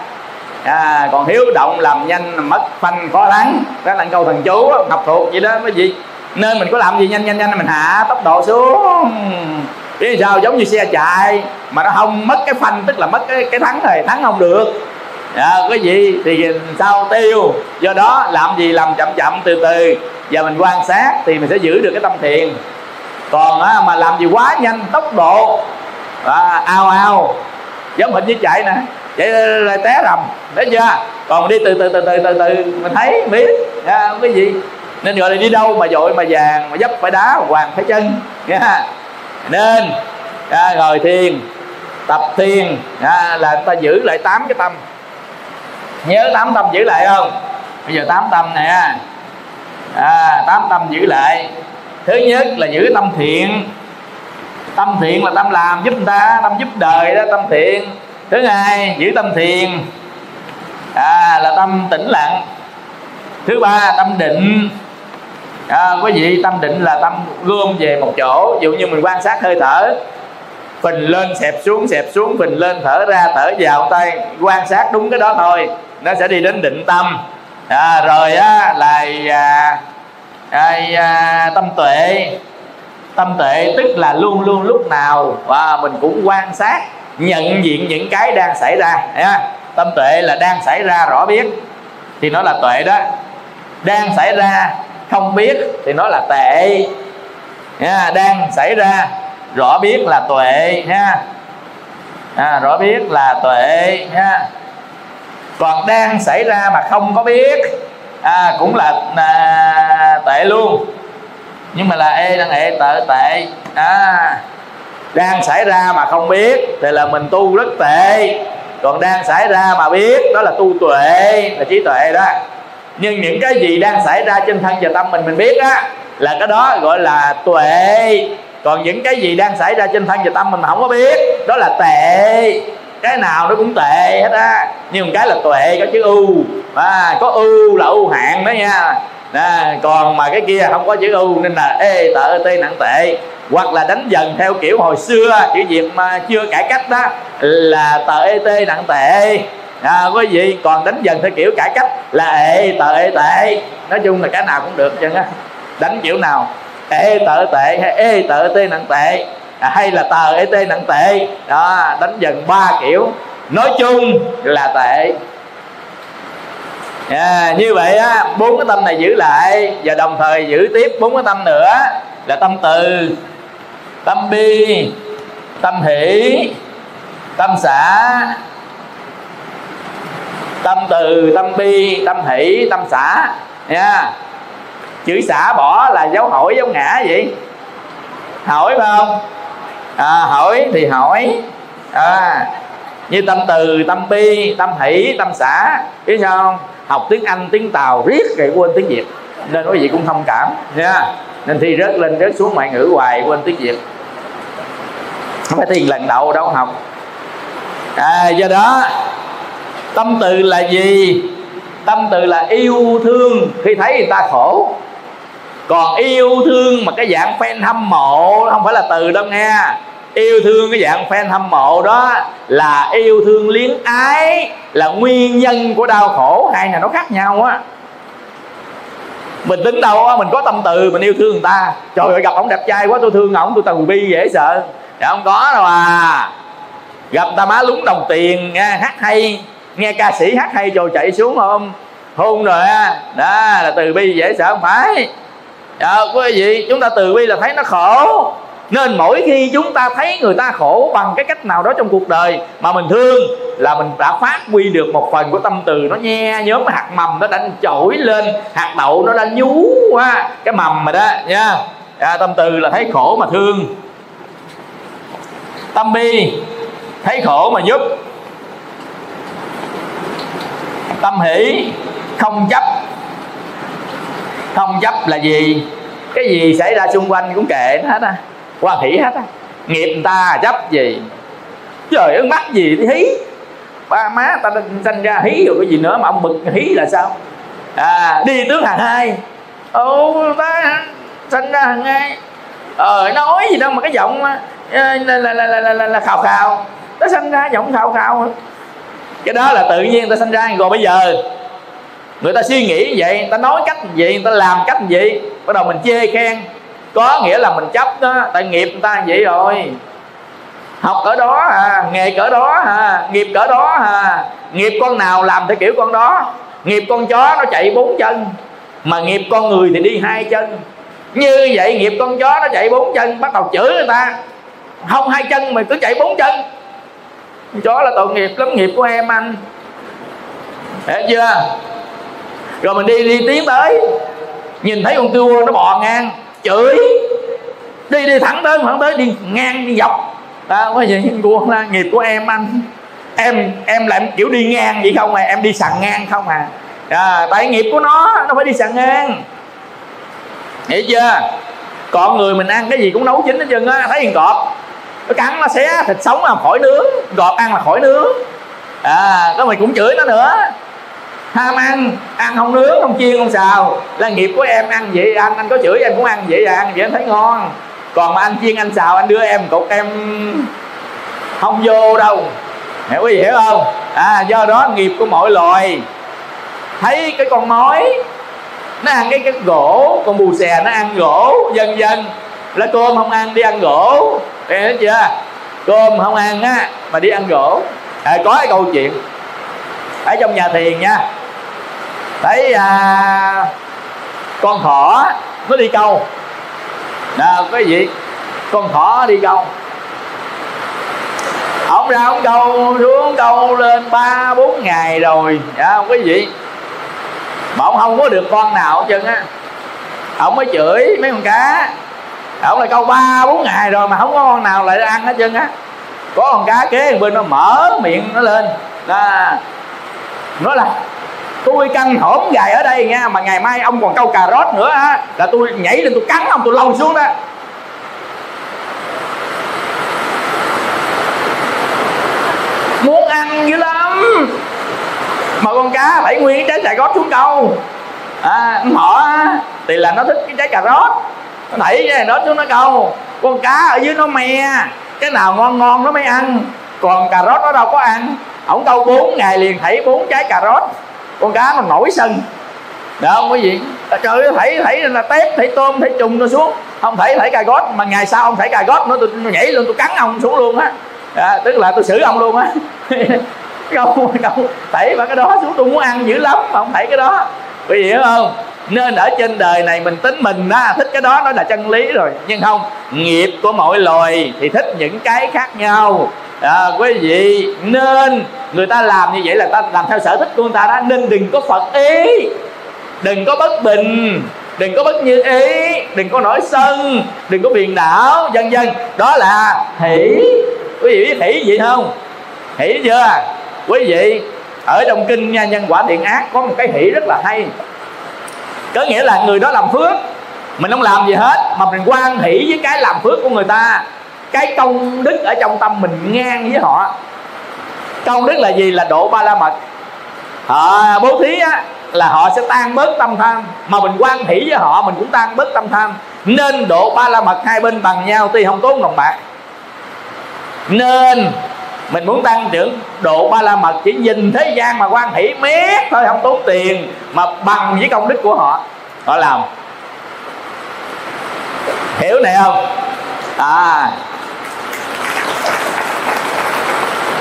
À, còn hiếu động làm nhanh mất phanh khó thắng. Đó là câu thần chú học thuộc vậy đó mới gì? Nên mình có làm gì nhanh nhanh nhanh mình hạ tốc độ xuống. Biết sao giống như xe chạy mà nó không mất cái phanh tức là mất cái cái thắng rồi thắng không được à, cái gì thì sao tiêu? Do đó làm gì làm chậm chậm từ từ. Và mình quan sát thì mình sẽ giữ được cái tâm thiền còn á, mà làm gì quá nhanh tốc độ à, ao ao. Giống hình như chạy nè. Chạy rồi té rầm. Thấy chưa? Còn đi từ từ từ từ từ từ mình thấy biết. À, cái gì nên gọi là đi đâu mà dội mà vàng mà dấp phải đá mà hoàng phải chân. Nha nên à, ngồi thiền tập thiền. À, là ta giữ lại tám cái tâm nhớ tám tâm giữ lại không? Bây giờ tám tâm nè. À, tám tâm giữ lại. Thứ nhất là giữ tâm thiện. Tâm thiện là tâm làm giúp người ta tâm giúp đời đó tâm thiện. Thứ hai giữ tâm thiền à, là tâm tĩnh lặng. Thứ ba tâm định. À, quý vị tâm định là tâm gom về một chỗ. Ví dụ như mình quan sát hơi thở. Phình lên xẹp xuống xẹp xuống phình lên thở ra thở vào tay. Quan sát đúng cái đó thôi nó sẽ đi đến định tâm. À, rồi á là à, à, à, tâm tuệ. Tâm tuệ tức là luôn luôn lúc nào và mình cũng quan sát nhận diện những cái đang xảy ra à, tâm tuệ là đang xảy ra rõ biết thì nó là tuệ đó. Đang xảy ra không biết thì nó là tệ. À, đang xảy ra rõ biết là tuệ nha. À, rõ biết là tuệ nha còn đang xảy ra mà không có biết à, cũng là à, tệ luôn. Nhưng mà là ê đang ê tệ tệ. À, đang xảy ra mà không biết thì là mình tu rất tệ. Còn đang xảy ra mà biết đó là tu tuệ là trí tuệ đó. Nhưng những cái gì đang xảy ra trên thân và tâm mình mình biết á là cái đó gọi là tuệ. Còn những cái gì đang xảy ra trên thân và tâm mình mà không có biết đó là tệ cái nào nó cũng tệ hết á. Nhưng cái là tuệ có chữ u. À, có u là u hạn đó nha. À, còn mà cái kia không có chữ u nên là ê tợ tê nặng tệ. Hoặc là đánh dần theo kiểu hồi xưa chữ việt mà chưa cải cách đó là tờ ê tê nặng tệ. À, quý vị còn đánh dần theo kiểu cải cách là ê tờ ê tệ. Nói chung là cái nào cũng được chân á đánh kiểu nào ê tợ tệ hay ê tợ tê nặng tệ à, hay là tờ et nặng tệ. Đó đánh dần ba kiểu. Nói chung là tệ. À, như vậy á bốn cái tâm này giữ lại và đồng thời giữ tiếp bốn cái tâm nữa là tâm từ tâm bi tâm hỷ tâm xã tâm từ tâm bi tâm hỷ tâm xã. Nha. Chữ xã bỏ là dấu hỏi dấu ngã vậy. Hỏi phải không? À, hỏi thì hỏi. À, như tâm từ tâm bi tâm hỷ tâm xã biết sao không? Học tiếng anh tiếng tàu riết rồi quên tiếng việt. Nên quý vị cũng thông cảm nha. Nên thi rớt lên rớt xuống ngoại ngữ hoài quên tiếng việt. Không phải thi lần đầu đâu học. À, do đó tâm từ là gì? Tâm từ là yêu thương. Khi thấy người ta khổ. Còn yêu thương mà cái dạng fan hâm mộ không phải là từ đâu nghe yêu thương cái dạng fan hâm mộ đó là yêu thương liếng ái là nguyên nhân của đau khổ hai là nó khác nhau á. Mình tính đâu á mình có tâm từ mình yêu thương người ta. Trời ơi gặp ông đẹp trai quá tôi thương ổng tôi từ bi dễ sợ. Dạ không có đâu à. Gặp ta má lúng đồng tiền nghe hát hay nghe ca sĩ hát hay rồi chạy xuống không hôn rồi á. Đó là từ bi dễ sợ không phải. Dạ, quý vị chúng ta từ bi là thấy nó khổ nên mỗi khi chúng ta thấy người ta khổ bằng cái cách nào đó trong cuộc đời mà mình thương là mình đã phát huy được một phần của tâm từ nó nhe nhóm hạt mầm nó đang chổi lên hạt đậu nó đang nhú qua cái mầm mà đó nha. À, tâm từ là thấy khổ mà thương. Tâm bi thấy khổ mà giúp tâm hỷ không chấp. Không chấp là gì? Cái gì xảy ra xung quanh cũng kệ nó hết á quan hỷ hết á nghiệp người ta chấp gì? Trời ơi mắc gì thì hí? Ba má ta sanh ra hí rồi cái gì nữa mà ông bực hí là sao? À đi tướng hàng hai. Ồ ta sanh ra hàng hai. Ờ nói gì đâu mà cái giọng là là là là là, là, là, là khào khào. Nó sanh ra giọng khào khào. Cái đó là tự nhiên ta sanh ra. Rồi bây giờ người ta suy nghĩ vậy người ta nói cách gì người ta làm cách gì? Bắt đầu mình chê khen có nghĩa là mình chấp đó, tại nghiệp người ta vậy rồi. Học ở đó à nghề cỡ đó à nghiệp cỡ đó à. Nghiệp con nào làm theo kiểu con đó. Nghiệp con chó nó chạy bốn chân, mà nghiệp con người thì đi hai chân. Như vậy nghiệp con chó nó chạy bốn chân, bắt đầu chửi người ta. Không hai chân mà cứ chạy bốn chân. Chó là tội nghiệp lắm, nghiệp của em anh. Hiểu chưa? Rồi mình đi đi tiến tới. Nhìn thấy con cua nó bò ngang chửi. Đi đi thẳng tới thẳng tới đi ngang đi dọc. Đó có gì của là nghiệp của em anh. Em em lại kiểu đi ngang vậy không à? Em đi sàn ngang không à? À, tại nghiệp của nó nó phải đi sàn ngang. Hiểu chưa? Còn người mình ăn cái gì cũng nấu chín hết trơn á thấy con cọp. Nó cắn nó xé thịt sống là khỏi nướng. Gọt ăn là khỏi nướng. À có mày cũng chửi nó nữa ham ăn ăn không nướng không chiên không xào. Là nghiệp của em ăn vậy anh anh có chửi em cũng ăn vậy à ăn vậy anh thấy ngon. Còn mà anh chiên anh xào anh đưa em cục em không vô đâu. Hiểu quý vị hiểu không? À do đó nghiệp của mọi loài. Thấy cái con mối nó ăn cái cái gỗ con bù xè nó ăn gỗ dần dần. Là cơm không ăn đi ăn gỗ. Hiểu chưa? Cơm không ăn á mà đi ăn gỗ. À, có cái câu chuyện. Ở trong nhà thiền nha thấy à, con thỏ nó đi câu. Nào quý vị con thỏ đi câu. Ông ra ông câu xuống câu lên ba bốn ngày rồi. Dạ quý vị mà ông không có được con nào hết trơn á. Ông mới chửi mấy con cá. Ông lại câu ba bốn ngày rồi mà không có con nào lại ăn hết trơn á. Có con cá kế bên nó mở miệng nó lên. Là nói là tôi căng hổm gài ở đây nha, mà ngày mai ông còn câu cà rốt nữa á, là tôi nhảy lên tôi cắn ông, tôi lâu xuống đó. Muốn ăn dữ lắm. Mà con cá đẩy nguyên trái cà rốt xuống câu à họ thì là nó thích cái trái cà rốt. Nó đẩy cái đó xuống nó câu con cá ở dưới nó me, cái nào ngon ngon nó mới ăn. Còn cà rốt nó đâu có ăn. Ổng câu bốn ngày liền thấy bốn trái cà rốt con cá nó nổi sân. Được không quý vị? Trời ơi thảy thảy là tép thảy tôm thảy trùng nó xuống. Không thảy thảy cà gót, mà ngày sau ông thảy cà gót nữa, tôi nhảy luôn tôi cắn ông xuống luôn á. À, tức là tôi xử ông luôn á. Câu câu thảy mà cái đó xuống tôi muốn ăn dữ lắm mà không thảy cái đó. Quý vị hiểu không? Nên ở trên đời này mình tính mình á thích cái đó nó là chân lý rồi. Nhưng không nghiệp của mỗi loài thì thích những cái khác nhau à, quý vị nên người ta làm như vậy là ta làm theo sở thích của người ta đó. Nên đừng có phật ý đừng có bất bình đừng có bất như ý đừng có nổi sân đừng có biền đảo vân vân. Đó là hỷ. Quý vị biết hỷ gì không? Hỷ chưa? Quý vị ở trong kinh nha nhân quả thiện ác có một cái hỷ rất là hay. Có nghĩa là người đó làm phước mình không làm gì hết mà mình quan hỷ với cái làm phước của người ta cái công đức ở trong tâm mình ngang với họ. Công đức là gì? Là độ ba la mật à, ờ, bố thí á là họ sẽ tan bớt tâm tham. Mà mình quan hỷ với họ mình cũng tan bớt tâm tham. Nên độ ba la mật hai bên bằng nhau tuy không tốn đồng bạc. Nên mình muốn tăng trưởng độ ba la mật chỉ nhìn thế gian mà quan hỷ mét thôi không tốn tiền mà bằng với công đức của họ. Họ làm. Hiểu này không? À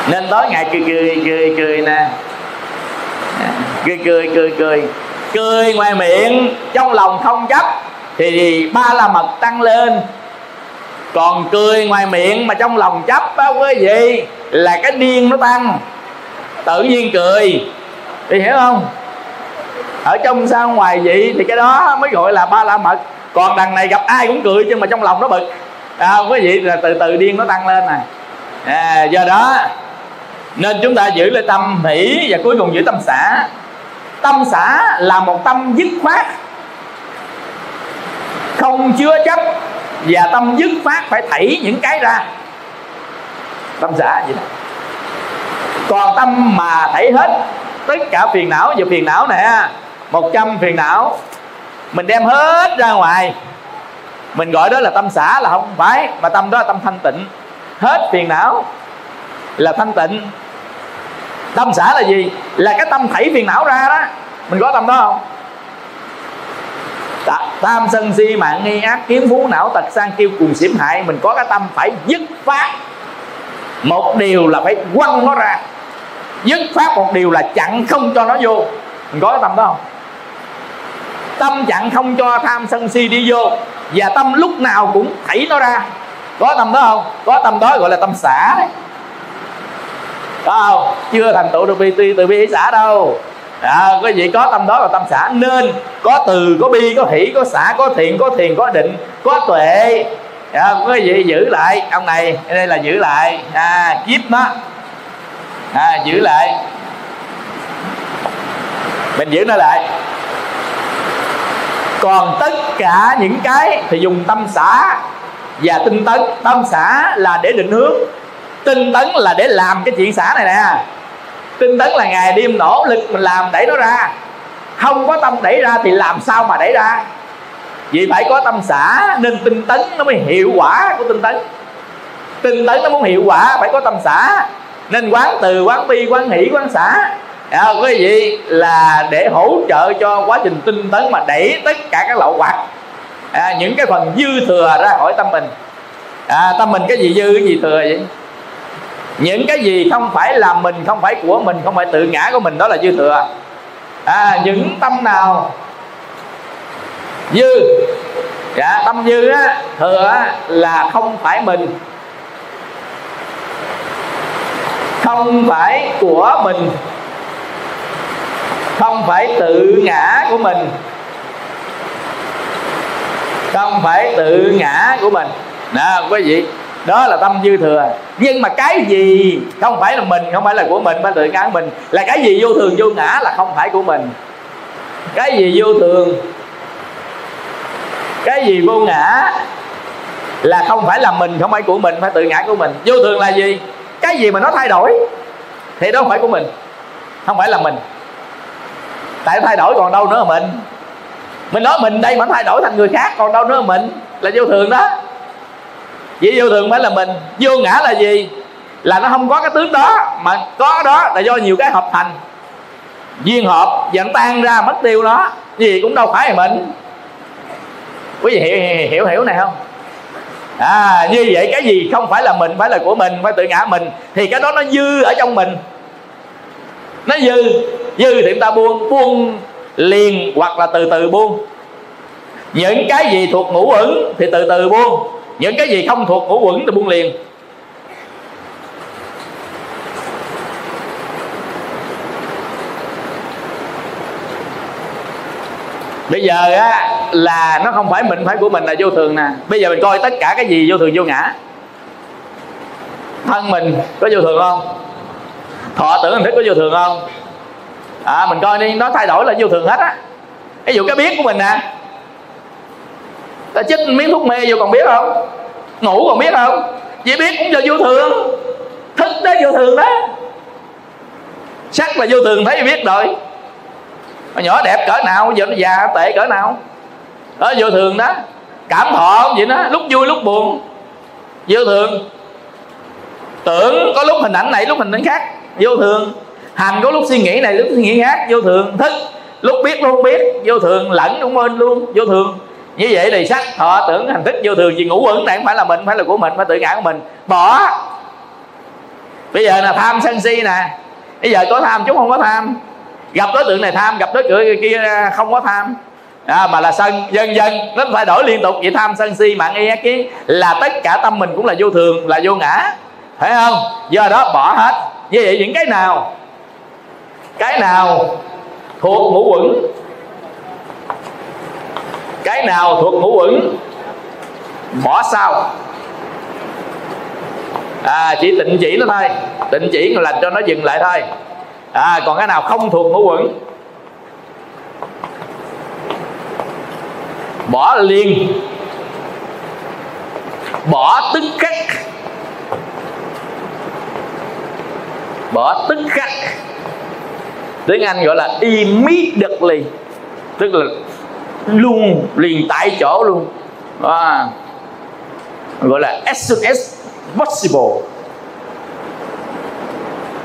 nên tối ngày cười cười cười cười nè. Cười cười cười cười. Cười ngoài miệng trong lòng không chấp thì ba la mật tăng lên. Còn cười ngoài miệng mà trong lòng chấp á quý vị là cái điên nó tăng. Tự nhiên cười. Thì hiểu không? Ở trong sao ngoài vậy thì cái đó mới gọi là ba la mật. Còn đằng này gặp ai cũng cười nhưng mà trong lòng nó bực. À, quý vị là từ từ điên nó tăng lên nè. À, do đó nên chúng ta giữ lấy tâm hỷ và cuối cùng giữ tâm xã. Tâm xã là một tâm dứt khoát, không chứa chấp, và tâm dứt phát phải thảy những cái ra. Tâm xã vậy đó. Còn tâm mà thảy hết, tất cả phiền não và phiền não nè, một trăm phiền não, mình đem hết ra ngoài. Mình gọi đó là tâm xã là không phải, mà tâm đó là tâm thanh tịnh. Hết phiền não là thanh tịnh tâm xả là gì? Là cái tâm thảy phiền não ra đó. Mình có tâm đó không? Tam sân si mạng nghi ác kiếm phú não tật sang kêu cùng xỉm hại. Mình có cái tâm phải dứt phát một điều là phải quăng nó ra. Dứt phát một điều là chặn không cho nó vô. Mình có cái tâm đó không? Tâm chặn không cho tham sân si đi vô. Và tâm lúc nào cũng thảy nó ra. Có tâm đó không? Có tâm đó gọi là tâm xả đấy có không? Chưa thành tựu được bi từ bi xã đâu. À, quý vị có tâm đó là tâm xã nên có từ có bi có hỷ có xã có thiện có thiền có định có tuệ. À, quý vị giữ lại ông này đây là giữ lại. À, kiếp nó. À, giữ lại. Mình giữ nó lại. Còn tất cả những cái thì dùng tâm xã và tinh tấn. Tâm xã là để định hướng tinh tấn là để làm cái chuyện xả này nè. Tinh tấn là ngày đêm nỗ lực mình làm đẩy nó ra. Không có tâm đẩy ra thì làm sao mà đẩy ra? Vì phải có tâm xả nên tinh tấn nó mới hiệu quả của tinh tấn. Tinh tấn nó muốn hiệu quả phải có tâm xả. Nên quán từ quán bi quán hỷ quán xả. À, quý vị là để hỗ trợ cho quá trình tinh tấn mà đẩy tất cả các lậu hoặc à, những cái phần dư thừa ra khỏi tâm mình. À, tâm mình cái gì dư cái gì thừa vậy? Những cái gì không phải là mình không phải của mình không phải tự ngã của mình đó là dư thừa. À, những tâm nào? Dư. Dạ, tâm dư á, thừa á, là không phải mình. Không phải của mình. Không phải tự ngã của mình. Không phải tự ngã của mình. Nè quý vị đó là tâm dư thừa nhưng mà cái gì? Không phải là mình, không phải là của mình phải tự ngã mình. Là cái gì vô thường, vô ngã là không phải của mình. Cái gì vô thường, cái gì vô ngã là không phải là mình, không phải của mình, phải tự ngã của mình. Vô thường là gì? Cái gì mà nó thay đổi thì đó không phải của mình, không phải là mình. Tại thay đổi còn đâu nữa là mình. Mình nói mình đây mà thay đổi thành người khác còn đâu nữa là mình. Là vô thường đó vì vô thường phải là mình. Vô ngã là gì? Là nó không có cái tướng đó, mà có đó là do nhiều cái hợp thành. Duyên hợp dẫn tan ra, mất tiêu nó gì cũng đâu phải là mình. Quý vị hiểu hiểu hiểu này không? À như vậy cái gì không phải là mình, phải là của mình, phải tự ngã mình, thì cái đó nó dư ở trong mình. Nó dư dư thì chúng ta buông buông liền hoặc là từ từ buông. Những cái gì thuộc ngũ ứng thì từ từ buông những cái gì không thuộc của quẩn thì buông liền. Bây giờ á, là nó không phải mình, phải của mình là vô thường nè. Bây giờ mình coi tất cả cái gì vô thường vô ngã. Thân mình có vô thường không? Thọ tưởng hình thức có vô thường không? À mình coi đi, nó thay đổi là vô thường hết á. Ví dụ cái biết của mình nè ta chích miếng thuốc mê vô còn biết không? Ngủ còn biết không? Chỉ biết cũng là vô thường. Thức đó vô thường đó. Sắc là vô thường thấy biết rồi. Mà nhỏ đẹp cỡ nào, giờ nó già tệ cỡ nào. Đó, vô thường đó. Cảm thọ vậy đó, lúc vui lúc buồn. Vô thường. Tưởng có lúc hình ảnh này, lúc hình ảnh khác. Vô thường. Hành có lúc suy nghĩ này, lúc suy nghĩ khác. Vô thường. Thức lúc biết luôn biết. Vô thường. Lẫn cũng quên luôn. Vô thường như vậy thì sắc thọ tưởng hành thức vô thường gì ngủ quẩn này không phải là mình phải là của mình phải tự ngã của mình. Bỏ. Bây giờ là tham sân si nè. Bây giờ có tham chúng không có tham. Gặp đối tượng này tham gặp đối tượng kia không có tham. À, mà là sân dần dần nó phải đổi liên tục. Vậy tham sân si mạng y kiến là tất cả tâm mình cũng là vô thường là vô ngã. Phải không? Do đó bỏ hết. Như vậy những cái nào? Cái nào thuộc ngũ quẩn cái nào thuộc ngũ quẩn bỏ sao. À chỉ tịnh chỉ nó thôi. Tịnh chỉ là cho nó dừng lại thôi. À còn cái nào không thuộc ngũ quẩn bỏ liền. Bỏ tức khắc. Bỏ tức khắc. Tiếng anh gọi là immediately tức là luôn liền tại chỗ luôn. À, gọi là as soon as possible.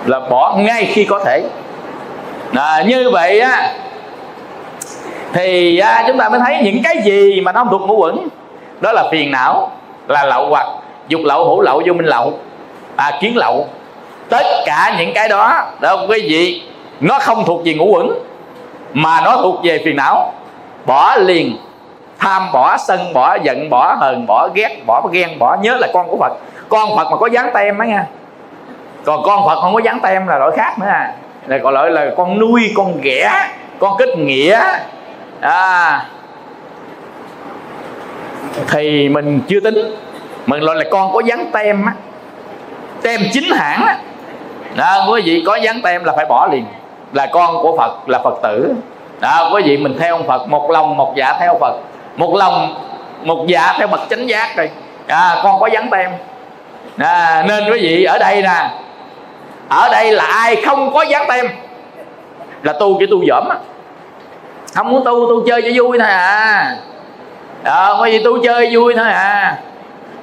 Là bỏ ngay khi có thể. À, như vậy á thì à, chúng ta mới thấy những cái gì mà nó không thuộc ngũ quẩn đó là phiền não là lậu hoặc dục lậu hữu lậu vô minh lậu à, kiến lậu. Tất cả những cái đó đó quý vị nó không thuộc về ngũ quẩn mà nó thuộc về phiền não bỏ liền. Tham bỏ sân bỏ giận bỏ hờn bỏ ghét bỏ ghen bỏ nhớ là con của phật. Con phật mà có dán tem đó nha. Còn con phật không có dán tem là loại khác nữa à. Là gọi lại là con nuôi con ghẻ con kết nghĩa. À. Thì mình chưa tính mình gọi là con có dán tem á. Tem chính hãng á. Đó, quý vị có dán tem là phải bỏ liền. Là con của phật là phật tử đó, quý vị mình theo ông phật một lòng một dạ theo phật. Một lòng một dạ theo bậc chánh giác rồi. À, con có dán tem à, nên quý vị ở đây nè. Ở đây là ai không có dán tem là tu cái tu dởm á. Không muốn tu tu chơi cho vui thôi à. Đó, quý vị tu chơi vui thôi à.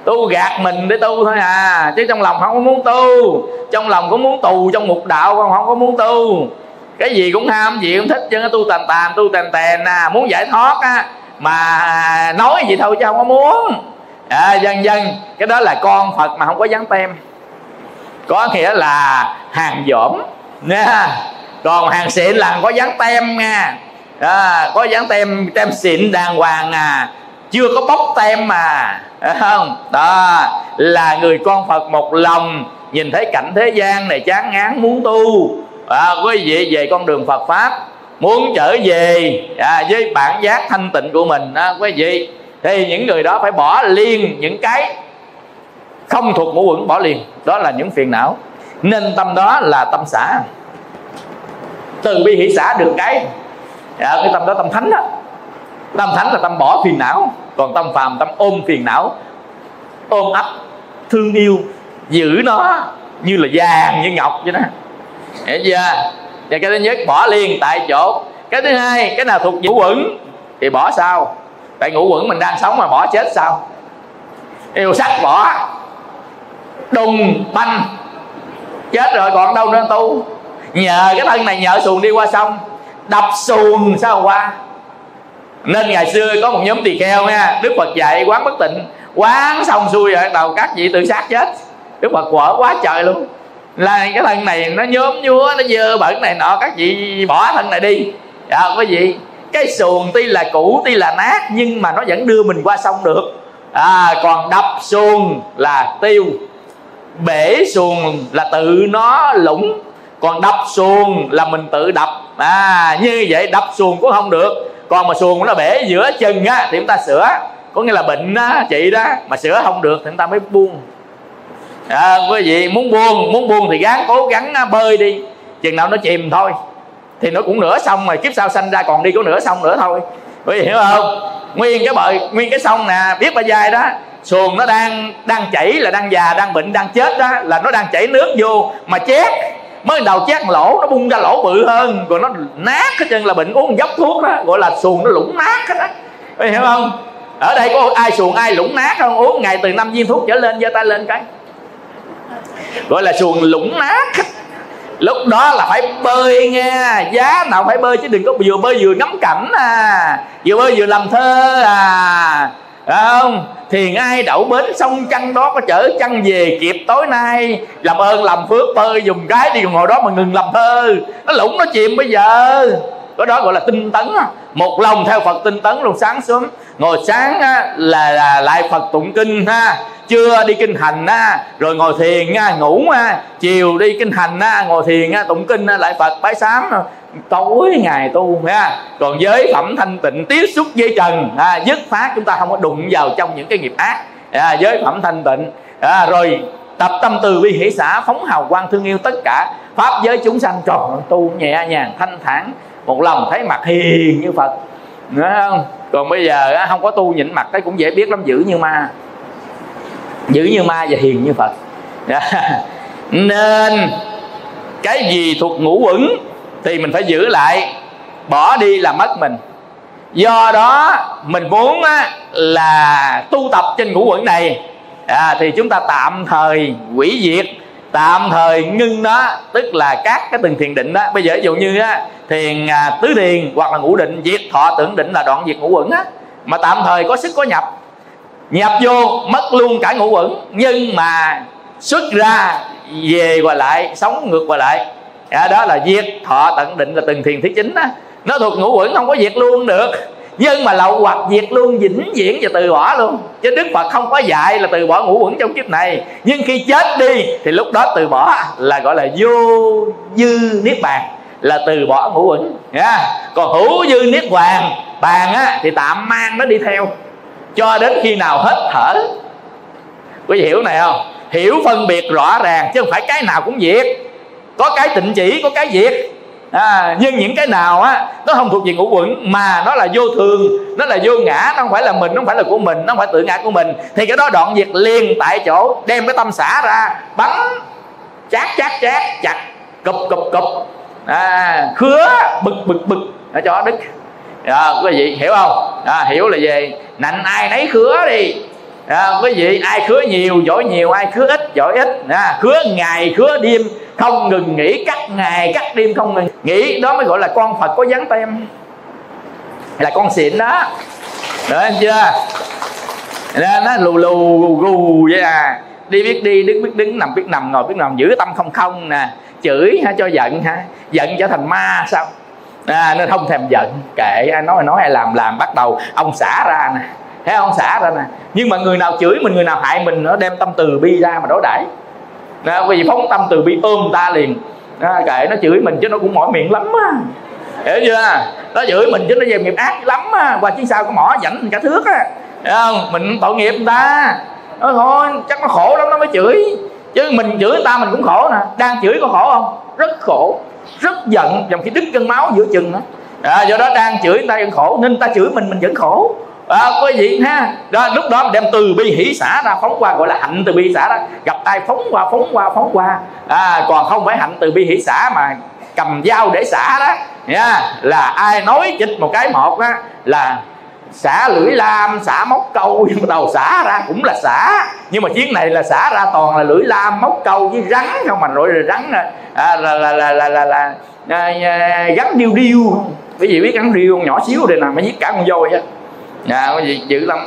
Tu gạt mình để tu thôi à. Chứ trong lòng không có muốn tu. Trong lòng có muốn tù trong mục đạo con không có muốn tu cái gì cũng ham gì cũng thích chứ tu tàn tàn tu tàn tàn à muốn giải thoát á mà nói gì thôi chứ không có muốn. À, dần dần cái đó là con phật mà không có dán tem. Có nghĩa là hàng dỗm nha. Còn hàng xịn là có dán tem nha. À, có dán tem tem xịn đàng hoàng à chưa có bóc tem mà Đấy không? Đó là người con phật một lòng nhìn thấy cảnh thế gian này chán ngán muốn tu à, quý vị về con đường phật pháp muốn trở về à, với bản giác thanh tịnh của mình à, quý vị. Thì những người đó phải bỏ liền những cái không thuộc ngũ quẩn bỏ liền. Đó là những phiền não. Nên tâm đó là tâm xã từ bi hỷ xã được cái à, cái tâm đó tâm thánh đó. Tâm thánh là tâm bỏ phiền não. Còn tâm phàm tâm ôm phiền não ôm ấp thương yêu giữ nó như là vàng như ngọc vậy đó hiểu chưa? Và cái thứ nhất, bỏ liền tại chỗ. Cái thứ hai, cái nào thuộc ngũ quẩn thì bỏ sao tại ngũ quẩn mình đang sống mà bỏ chết sao? Yêu sắc bỏ. Đùng, banh. Chết rồi, còn đâu nữa tu? Nhờ cái thân này, nhờ xuồng đi qua sông. Đập xuồng sao qua? Nên ngày xưa có một nhóm tỳ kheo nha, đức phật dạy quán bất tịnh. Quán xong xuôi rồi đầu các vị tự sát chết. Đức phật quở quá trời luôn là cái thân này nó nhóm nhúa nó dơ bẩn này nọ các vị bỏ thân này đi. Dạ quý vị cái xuồng tuy là cũ tuy là nát nhưng mà nó vẫn đưa mình qua sông được. À, còn đập xuồng là tiêu. Bể xuồng là tự nó lũng. Còn đập xuồng là mình tự đập. À như vậy đập xuồng cũng không được. Còn mà xuồng nó bể giữa chân á thì chúng ta sửa. Có nghĩa là bệnh á chị đó mà sửa không được thì chúng ta mới buông à, quý vị muốn buông muốn buông thì gắng cố gắng à, bơi đi. Chừng nào nó chìm thôi thì nó cũng nửa xong rồi kiếp sau sanh ra còn đi có nửa sông nữa thôi. Quý vị hiểu không? Nguyên cái bờ nguyên cái sông nè biết bao dài đó xuồng nó đang đang chảy là đang già đang bệnh đang chết đó là nó đang chảy nước vô mà chét mới đầu chét lỗ nó bung ra lỗ bự hơn rồi nó nát hết chân là bệnh uống dốc thuốc đó gọi là xuồng nó lũng nát hết á hiểu không? Ở đây có ai xuồng ai lũng nát không? Uống ngày từ năm viên thuốc trở lên giơ tay lên cái gọi là xuồng lũng nát. Lúc đó là phải bơi nghe. Giá nào phải bơi chứ đừng có vừa bơi vừa ngắm cảnh à. Vừa bơi vừa làm thơ à. Không? Thì ai đậu bến sông chăn đó có chở chăn về kịp tối nay. Làm ơn làm phước bơi dùng cái đi ngồi đó mà ngừng làm thơ. Nó lũng nó chìm bây giờ. Có đó gọi là tinh tấn một lòng theo phật tinh tấn luôn sáng sớm. Ngồi sáng là, là lại phật tụng kinh ha chưa đi kinh hành á, rồi ngồi thiền á, ngủ á, chiều đi kinh hành á, ngồi thiền á, tụng kinh á, lại phật bái sám tối ngày tu ha. Còn giới phẩm thanh tịnh tiếp xúc với trần ha, dứt phát chúng ta không có đụng vào trong những cái nghiệp ác. À, giới phẩm thanh tịnh à, rồi tập tâm từ bi hỷ xã phóng hào quang thương yêu tất cả. Pháp giới chúng sanh tròn tu nhẹ nhàng thanh thản một lòng thấy mặt hiền như phật. Nữa không? Còn bây giờ không có tu nhịn mặt thấy cũng dễ biết lắm dữ như ma dữ như ma và hiền như phật. Nên cái gì thuộc ngũ uẩn thì mình phải giữ lại bỏ đi là mất mình. Do đó mình muốn á, là tu tập trên ngũ uẩn này à, thì chúng ta tạm thời quỷ diệt tạm thời ngưng nó tức là các cái từng thiền định đó. Bây giờ ví dụ như á, thiền à, tứ thiền hoặc là ngũ định diệt thọ tưởng định là đoạn diệt ngũ uẩn á. Mà tạm thời có sức có nhập nhập vô mất luôn cả ngũ quẩn nhưng mà xuất ra về qua lại sống ngược qua lại. À, đó là diệt thọ tận định là từng thiền thứ chín á nó thuộc ngũ quẩn không có diệt luôn được. Nhưng mà lậu hoặc diệt luôn vĩnh viễn và từ bỏ luôn. Chứ đức phật không có dạy là từ bỏ ngũ quẩn trong kiếp này. Nhưng khi chết đi thì lúc đó từ bỏ là gọi là vô dư niết bàn là từ bỏ ngũ quẩn nha dạ. còn hữu dư niết bàn bàn á thì tạm mang nó đi theo cho đến khi nào hết thở. Quý vị hiểu này không? Hiểu phân biệt rõ ràng chứ không phải cái nào cũng diệt. Có cái tịnh chỉ có cái diệt. À, nhưng những cái nào á nó không thuộc về ngũ quẩn mà nó là vô thường nó là vô ngã nó không phải là mình nó không phải là của mình nó không phải tự ngã của mình thì cái đó đoạn diệt liền tại chỗ đem cái tâm xả ra bắn chát chát chát chặt cụp cụp cụp. À, khứa bực bực bực. Ở cho đức à, quý vị hiểu không? À, hiểu là về nạnh ai nấy khứa đi. À, quý vị ai khứa nhiều giỏi nhiều ai khứa ít giỏi ít. À, khứa ngày khứa đêm không ngừng nghỉ cắt ngày cắt đêm không ngừng nghỉ. Đó mới gọi là con phật có dán tem. Là con xịn đó. Được anh chưa? Nó, nó lù lù gù gù vậy à. Đi biết đi đứng biết đứng nằm biết nằm ngồi biết nằm giữ tâm không không nè. Chửi ha cho giận ha giận trở thành ma sao? À, nên không thèm giận. Kệ ai nói nói ai làm làm. Bắt đầu ông xả ra nè. Thấy ông xả ra nè. Nhưng mà người nào chửi mình người nào hại mình nó đem tâm từ bi ra mà đối đãi. À, vì phóng tâm từ bi ôm ta liền. À, kệ nó chửi mình chứ nó cũng mỏi miệng lắm á. Hiểu chưa? Nó chửi mình chứ nó về nghiệp ác lắm á. Qua chứ sao có mỏ dẫn cả thước á. Thấy không? Mình tội nghiệp người ta. Nói thôi chắc nó khổ lắm nó mới chửi. Chứ mình chửi người ta mình cũng khổ nè. Đang chửi có khổ không? Rất khổ rất giận dòng khi đứt cân máu giữa chừng đó. À, do đó đang chửi người ta vẫn khổ nên ta chửi mình mình vẫn khổ. À, quý vị ha đó lúc đó đem từ bi hỷ xả ra phóng qua gọi là hạnh từ bi xả ra. Gặp ai phóng qua phóng qua phóng qua. À, còn không phải hạnh từ bi hỷ xả mà cầm dao để xả đó. Nha là ai nói chích một cái một á là xả lưỡi lam xả móc câu nhưng đầu xả ra cũng là xả. Nhưng mà chuyến này là xả ra toàn là lưỡi lam móc câu với rắn không mà rồi là rắn à, là là là là là, là, là à, gắn điêu điêu quý vị biết gắn điêu nhỏ xíu đây nè mới giết cả con voi á. À, quý vị dữ lắm.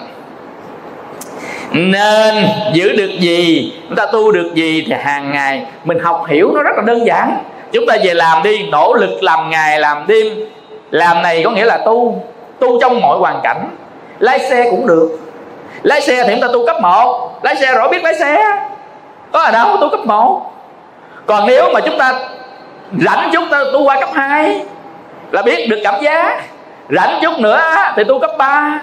Nên giữ được gì? Chúng ta tu được gì thì hàng ngày mình học hiểu nó rất là đơn giản. Chúng ta về làm đi nỗ lực làm ngày làm đêm. Làm này có nghĩa là tu tu trong mọi hoàn cảnh. Lái xe cũng được. Lái xe thì chúng ta tu cấp 1 lái xe rõ biết lái xe. Có ở đâu, tu cấp 1 còn nếu mà chúng ta rảnh chút ta tu qua cấp 2 là biết được cảm giác. Rảnh chút nữa thì tu cấp 3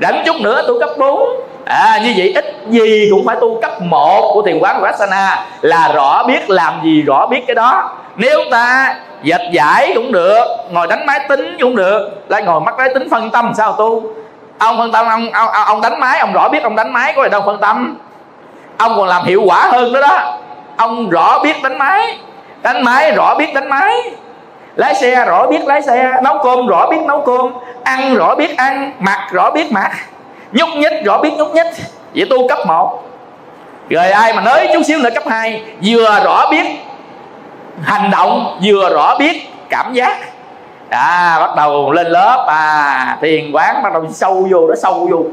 rảnh chút nữa tu cấp 4 à như vậy ít gì cũng phải tu cấp 1 của thiền quán Vipassana là rõ biết làm gì, rõ biết cái đó nếu ta dệt giải cũng được ngồi đánh máy tính cũng được lại ngồi mắt máy tính phân tâm sao tu? Ông phân tâm ông, ông, ông đánh máy ông rõ biết ông đánh máy có gì đâu phân tâm. Ông còn làm hiệu quả hơn nữa đó. Ông rõ biết đánh máy đánh máy rõ biết đánh máy. Lái xe rõ biết lái xe nấu cơm rõ biết nấu cơm ăn rõ biết ăn mặc rõ biết mặc nhúc nhích rõ biết nhúc nhích. Vậy tu cấp 1 rồi ai mà nói chút xíu nữa cấp 2 vừa rõ biết hành động vừa rõ biết cảm giác. À bắt đầu lên lớp à thiền quán bắt đầu sâu vô đó sâu vô.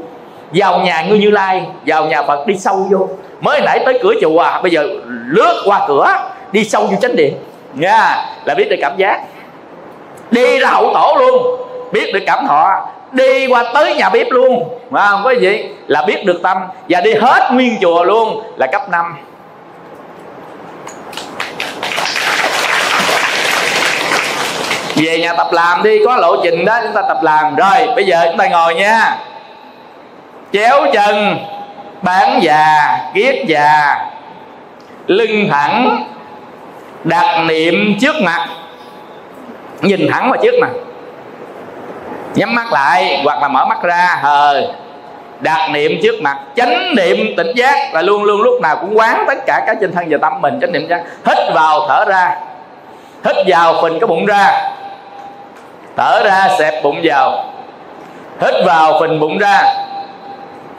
Vào nhà ngươi như lai vào nhà phật đi sâu vô. Mới nãy tới cửa chùa à, bây giờ lướt qua cửa đi sâu vô chánh điện. Nha là biết được cảm giác. Đi ra hậu tổ luôn biết được cảm thọ. Đi qua tới nhà bếp luôn mà không? Có gì? Là biết được tâm. Và đi hết nguyên chùa luôn là cấp 5 về nhà tập làm đi, có lộ trình đó, chúng ta tập làm. Rồi, bây giờ chúng ta ngồi nha. Chéo chân bán già kiết già, lưng thẳng, đặt niệm trước mặt. Nhìn thẳng vào trước mặt. Nhắm mắt lại, hoặc là mở mắt ra, hờ. Đặt niệm trước mặt. Chánh niệm tỉnh giác là luôn luôn lúc nào cũng quán tất cả các trên thân và tâm mình. Chánh niệm giác hít vào, thở ra. Hít vào, phình cái bụng ra thở ra xẹp bụng vào. Hít vào phình bụng ra.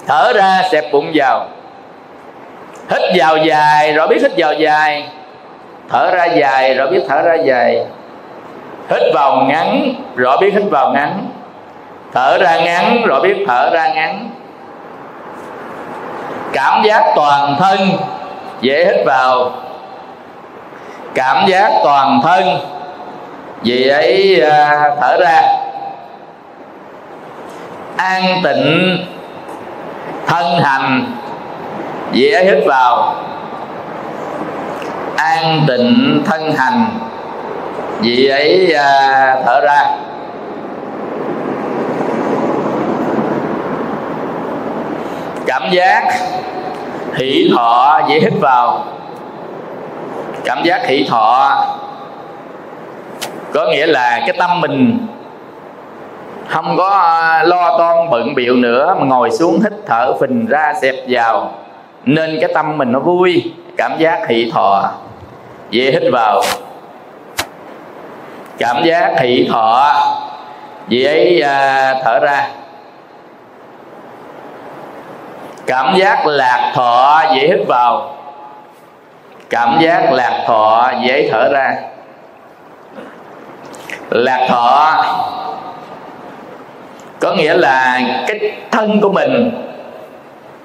Thở ra xẹp bụng vào. Hít vào dài rồi biết hít vào dài. Thở ra dài rồi biết thở ra dài. Hít vào ngắn rõ biết hít vào ngắn. Thở ra ngắn rõ biết thở ra ngắn. Cảm giác toàn thân dễ hít vào. Cảm giác toàn thân vì ấy à, thở ra. An tịnh thân hành ấy hít vào. An tịnh thân hành vì ấy à, thở ra. Cảm giác hỷ thọ dễ hít vào. Cảm giác hỷ thọ có nghĩa là cái tâm mình không có à, lo toan bận biệu nữa mà ngồi xuống hít thở phình ra xẹp vào. Nên cái tâm mình nó vui cảm giác hỷ thọ. Dễ hít vào. Cảm giác hỷ thọ. Dễ à, thở ra. Cảm giác lạc thọ dễ hít vào. Cảm giác lạc thọ dễ thở ra lạc thọ. Có nghĩa là cái thân của mình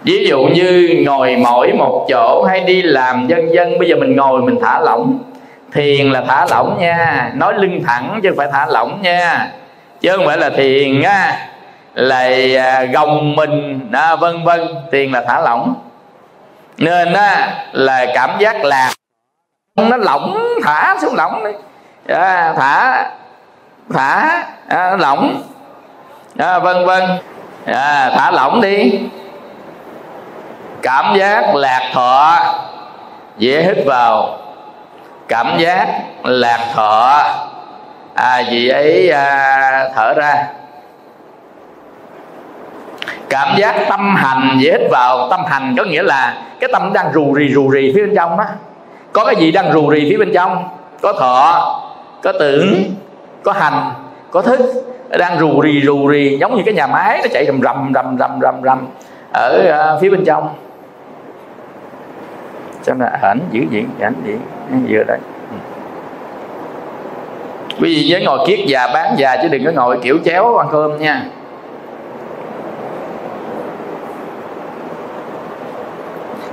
ví dụ như ngồi mỏi một chỗ hay đi làm dân dân bây giờ mình ngồi mình thả lỏng. Thiền là thả lỏng nha nói lưng thẳng chứ không phải thả lỏng nha. Chứ không phải là thiền á là gồng mình à, vân vân thiền là thả lỏng. Nên á là cảm giác lạc nó lỏng thả xuống lỏng đấy à, thả thả à, lỏng. À, vân vân. À, thả lỏng đi. Cảm giác lạc thọ dễ hít vào. Cảm giác lạc thọ. À gì ấy à, thở ra. Cảm giác tâm hành dễ hít vào. Tâm hành có nghĩa là cái tâm đang rù rì rù rì phía bên trong đó. Có cái gì đang rù rì phía bên trong? Có thọ có tưởng có hành có thức. Đang rù rì rù rì giống như cái nhà máy nó chạy rầm rầm rầm rầm rầm rầm ở uh, phía bên trong. Cho nên ảnh giữ diện ảnh diện vừa đây. Quý vị nhớ ngồi kiết già bán già chứ đừng có ngồi kiểu chéo ăn cơm nha.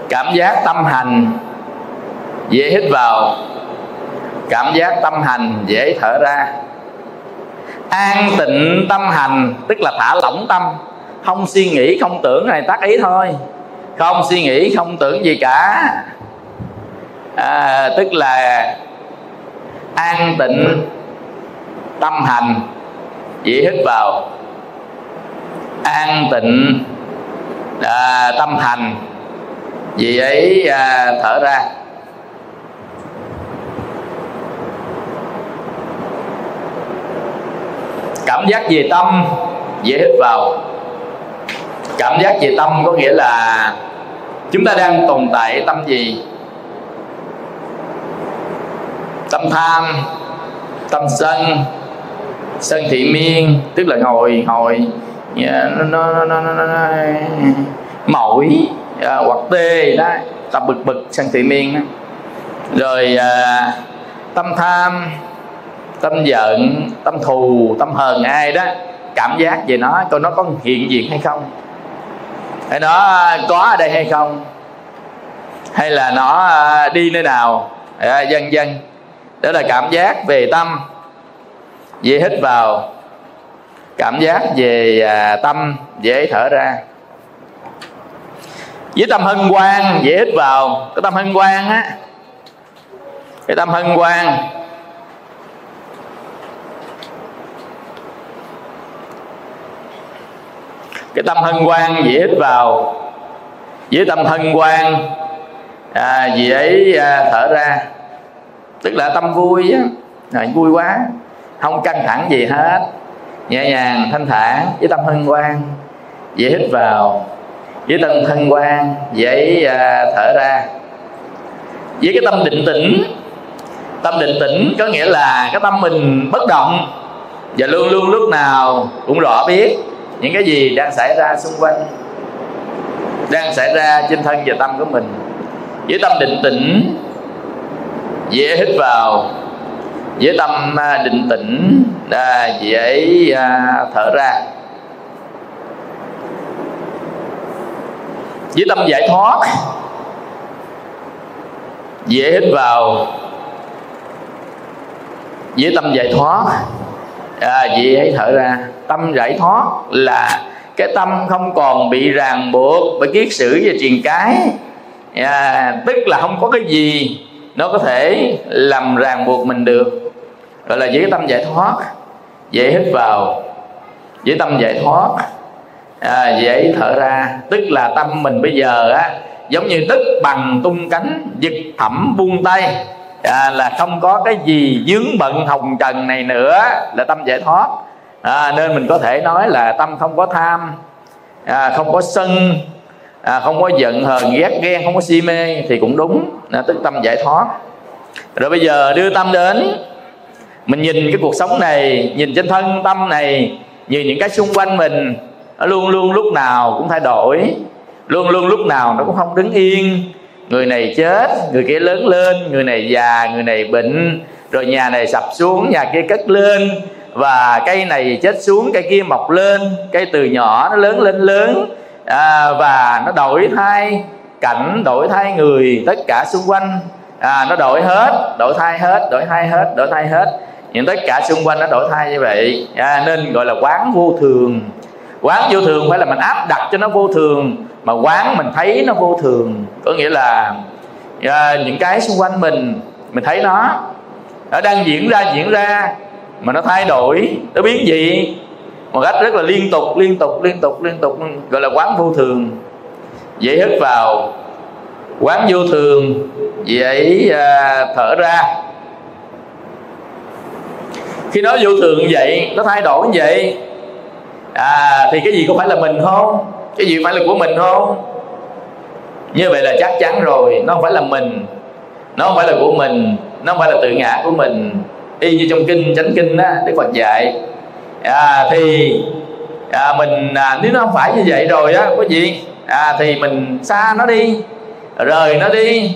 Cảm giác tâm hành dễ hít vào cảm giác tâm hành dễ thở ra. An tịnh tâm hành tức là thả lỏng tâm. Không suy nghĩ không tưởng này tác ý thôi. Không suy nghĩ không tưởng gì cả. À, tức là an tịnh tâm hành dễ hít vào. An tịnh à, tâm hành vì ấy à, thở ra. Cảm giác về tâm dễ hít vào cảm giác về tâm có nghĩa là chúng ta đang tồn tại tâm gì tâm tham tâm sân sân thị miên tức là ngồi ngồi à, nó nó nó nó, nó, nó, nó mỏi à, hoặc tê đó tập bực bực sân thị miên đó. rồi à, tâm tham tâm giận tâm thù tâm hờn ai đó cảm giác về nó coi nó có hiện diện hay không? Hay nó à, có ở đây hay không? Hay là nó à, đi nơi nào? À, dân dân đó là cảm giác về tâm. Dễ hít vào. Cảm giác về à, tâm dễ thở ra. Với tâm hân hoan dễ hít vào. Cái tâm hân hoan á. Cái tâm hân hoan cái tâm hân hoan dễ hít vào. Với tâm hân hoan? À, dễ à, thở ra. Tức là tâm vui á. À, vui quá. Không căng thẳng gì hết. Nhẹ nhàng thanh thản. Với tâm hân hoan dễ hít vào. Với tâm hân hoan dễ à, thở ra. Với cái tâm định tĩnh tâm định tĩnh có nghĩa là cái tâm mình bất động. Và luôn luôn lúc nào cũng rõ biết những cái gì đang xảy ra xung quanh đang xảy ra trên thân và tâm của mình với tâm định tĩnh dễ hít vào với tâm à, định tĩnh à, dễ à, thở ra. Với tâm giải thoát dễ hít vào. Với tâm giải thoát à, dễ thở ra tâm giải thoát là cái tâm không còn bị ràng buộc bởi kiết sử và truyền cái. À, tức là không có cái gì nó có thể làm ràng buộc mình được. Gọi là với tâm giải thoát dễ hít vào. Với tâm giải thoát à, dễ thở ra. Tức là tâm mình bây giờ á giống như đất bằng tung cánh giật thẩm buông tay à, là không có cái gì dướng bận hồng trần này nữa là tâm giải thoát. À, nên mình có thể nói là tâm không có tham à, không có sân à, không có giận hờn ghét ghen không có si mê thì cũng đúng. À, tức tâm giải thoát. Rồi bây giờ đưa tâm đến mình nhìn cái cuộc sống này nhìn trên thân tâm này nhìn những cái xung quanh mình nó luôn luôn lúc nào cũng thay đổi luôn luôn lúc nào nó cũng không đứng yên người này chết người kia lớn lên người này già người này bệnh. Rồi nhà này sập xuống nhà kia cất lên. Và cây này chết xuống cây kia mọc lên. Cây từ nhỏ nó lớn lên lớn. À, và nó đổi thay cảnh đổi thay người tất cả xung quanh. À, nó đổi hết đổi thay hết đổi thay hết đổi thay hết. Những tất cả xung quanh nó đổi thay như vậy. À, nên gọi là quán vô thường. Quán vô thường phải là mình áp đặt cho nó vô thường mà quán mình thấy nó vô thường. Có nghĩa là à, những cái xung quanh mình mình thấy nó nó đang diễn ra diễn ra mà nó thay đổi nó biến dị. Một cách rất là liên tục liên tục liên tục liên tục gọi là quán vô thường. Dễ hít vào quán vô thường dễ à, thở ra. Khi nó vô thường như vậy nó thay đổi như vậy à thì cái gì có phải là mình không? Cái gì phải là của mình không? Như vậy là chắc chắn rồi. Nó không phải là mình. Nó không phải là của mình. Nó không phải là tự ngã của mình. Y như trong kinh chánh kinh đó đức phật dạy. À, thì à, mình à, nếu nó không phải như vậy rồi á có gì à, thì mình xa nó đi rời nó đi.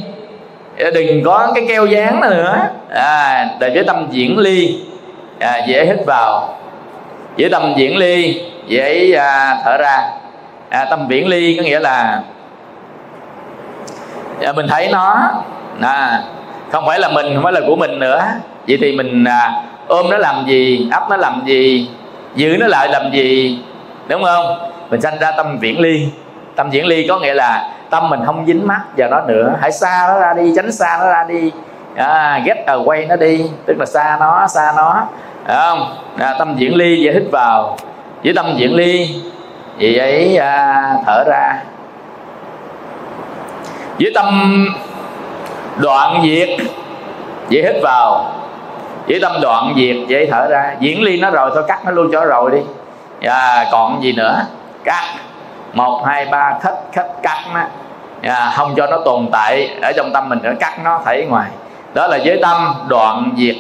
Ờ, đừng có cái keo dán nữa. À, để với tâm diễn ly. À, dễ hít vào. Với tâm diễn ly dễ à, thở ra à, tâm viễn ly có nghĩa là à, mình thấy nó à, không phải là mình không phải là của mình nữa. Vậy thì mình à, ôm nó làm gì ấp nó làm gì giữ nó lại làm gì đúng không? Mình sanh ra tâm viễn ly. Tâm viễn ly có nghĩa là tâm mình không dính mắt vào nó nữa. Hãy xa nó ra đi tránh xa nó ra đi. À, get quay nó đi tức là xa nó xa nó. Đúng không? À, tâm diễn ly giải hít vào. Với tâm diễn ly vậy ấy à, thở ra. Với tâm đoạn diệt vậy hít vào. Với tâm đoạn diệt vậy thở ra. Diễn ly nó rồi thôi cắt nó luôn cho rồi đi. À, còn gì nữa? Cắt. Một hai ba khất khất cắt nó. À, không cho nó tồn tại ở trong tâm mình nữa cắt nó thảy ngoài. Đó là với tâm đoạn diệt.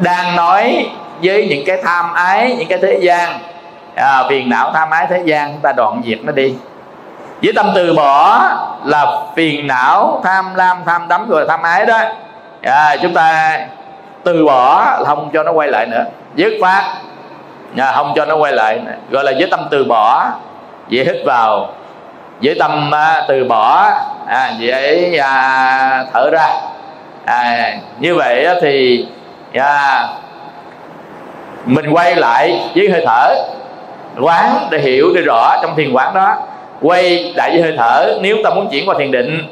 Đang nói với những cái tham ái những cái thế gian à, phiền não tham ái thế gian chúng ta đoạn diệt nó đi. Với tâm từ bỏ là phiền não tham lam tham đắm rồi tham ái đó. À, chúng ta từ bỏ không cho nó quay lại nữa. Dứt phát à, không cho nó quay lại nữa. gọi là với tâm từ bỏ vậy hít vào. Với tâm à, từ bỏ à, vậy à, thở ra. À, như vậy thì à, mình quay lại với hơi thở quán để hiểu để rõ trong thiền quán đó. Quay đại với hơi thở nếu ta muốn chuyển qua thiền định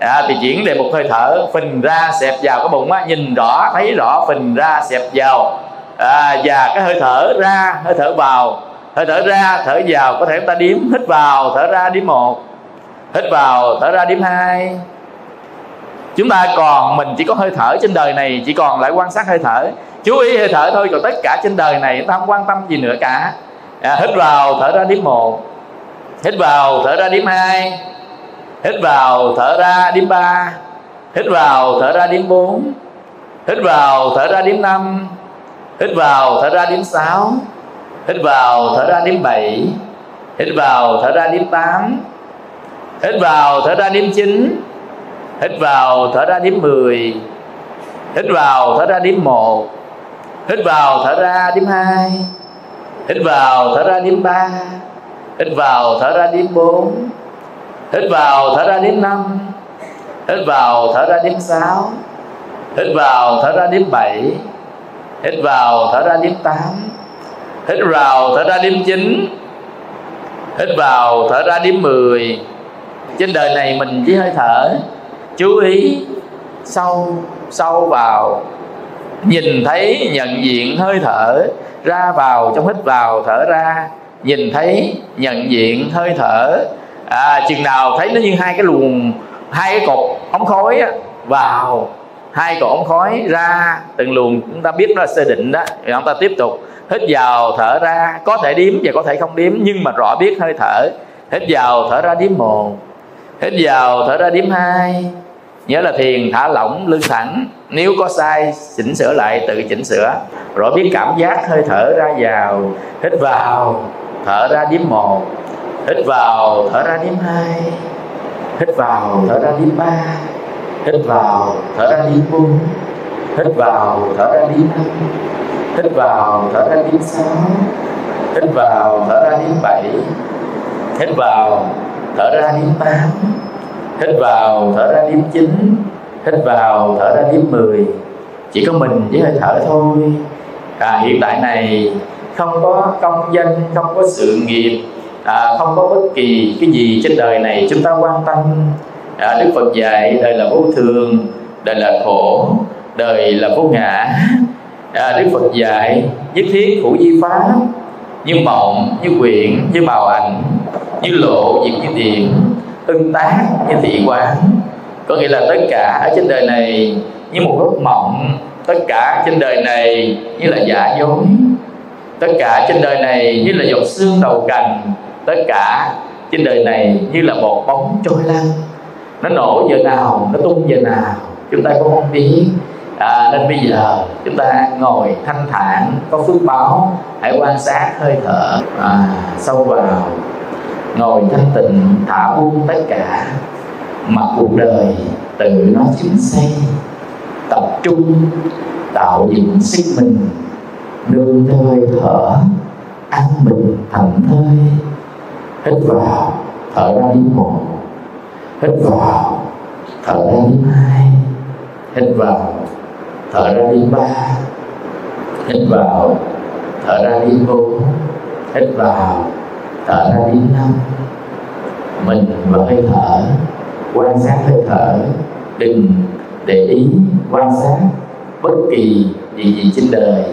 à, thì chuyển về một hơi thở phình ra xẹp vào cái bụng á, nhìn rõ thấy rõ phình ra xẹp vào. À, và cái hơi thở ra hơi thở vào. Hơi thở ra thở vào có thể chúng ta điếm hít vào thở ra điếm một hít vào thở ra điếm hai. Chúng ta còn mình chỉ có hơi thở trên đời này chỉ còn lại quan sát hơi thở. Chú ý hơi thở thôi còn tất cả trên đời này chúng ta không quan tâm gì nữa cả à, hít vào thở ra điểm một hít vào thở ra điểm hai hít vào thở ra điểm ba hít vào thở ra điểm bốn hít vào thở ra điểm năm hít vào thở ra điểm sáu hít vào thở ra điểm bảy hít vào thở ra điểm tám hít vào thở ra điểm chín hít vào thở ra điểm mười hít vào thở ra điểm một hít vào thở ra điểm hai hít vào, thở ra đến ba. Hít vào, thở ra đến bốn. Hít vào, thở ra đến năm. Hít vào, thở ra đến sáu. Hít vào, thở ra đến bảy. Hít vào, thở ra đến tám. Hít vào, thở ra đến chín. Hít vào, thở ra đến mười. Trên đời này mình chỉ hơi thở, chú ý sâu sâu vào nhìn thấy nhận diện hơi thở ra vào trong hít vào thở ra. Nhìn thấy nhận diện hơi thở. À, chừng nào thấy nó như hai cái luồng hai cái cột ống khói á, vào. Hai cột ống khói ra từng luồng chúng ta biết nó là sơ định đó. Thì chúng ta tiếp tục hít vào thở ra. Có thể điếm và có thể không điếm nhưng mà rõ biết hơi thở. Hít vào thở ra điếm một. Hít vào thở ra điếm hai nhớ là thiền, thả lỏng, lưng thẳng. Nếu có sai, chỉnh sửa lại, tự chỉnh sửa. Rồi biết cảm giác hơi thở ra vào. Hít vào, thở ra điếm một. Hít vào, thở ra điếm hai. Hít vào, thở ra điếm ba. Hít vào, thở ra điếm bốn. Hít vào, thở ra điếm năm. Hít vào, thở ra điếm sáu. Hít vào, thở ra điếm bảy. Hít vào, thở ra điếm tám hít vào thở ra điểm chín. Hít vào thở ra điểm mười. Chỉ có mình với hơi thở thôi. À, hiện tại này không có công danh không có sự nghiệp à, không có bất kỳ cái gì trên đời này chúng ta quan tâm. À, đức phật dạy đời là vô thường đời là khổ đời là vô ngã. À, đức phật dạy nhất thiết hữu di pháp như mộng như quyển như bào ảnh như lộ diệt như điện tương tác như thị quán. Có nghĩa là tất cả ở trên đời này như một giấc mộng. Tất cả trên đời này như là giả dối. Tất cả trên đời này như là giọt xương đầu cành. Tất cả trên đời này như là một bóng trôi lăn. Nó nổ giờ nào nó tung giờ nào chúng ta cũng không biết. À, nên bây giờ chúng ta ngồi thanh thản có phước báo hãy quan sát hơi thở. À, sâu vào ngồi thanh tịnh, thả buông tất cả. Mặc cuộc đời tự nó chính xây tập trung, tạo dựng sức mình. Nương hơi thở an bình thảnh thơi. Hít vào, thở ra đến một. Hít vào, thở ra đến hai. Hít vào, thở ra đến ba. Hít vào, thở ra đến bốn. Hít vào thở ra đến năm mình và hơi thở, quan sát hơi thở. Đừng để ý quan sát bất kỳ gì gì trên đời.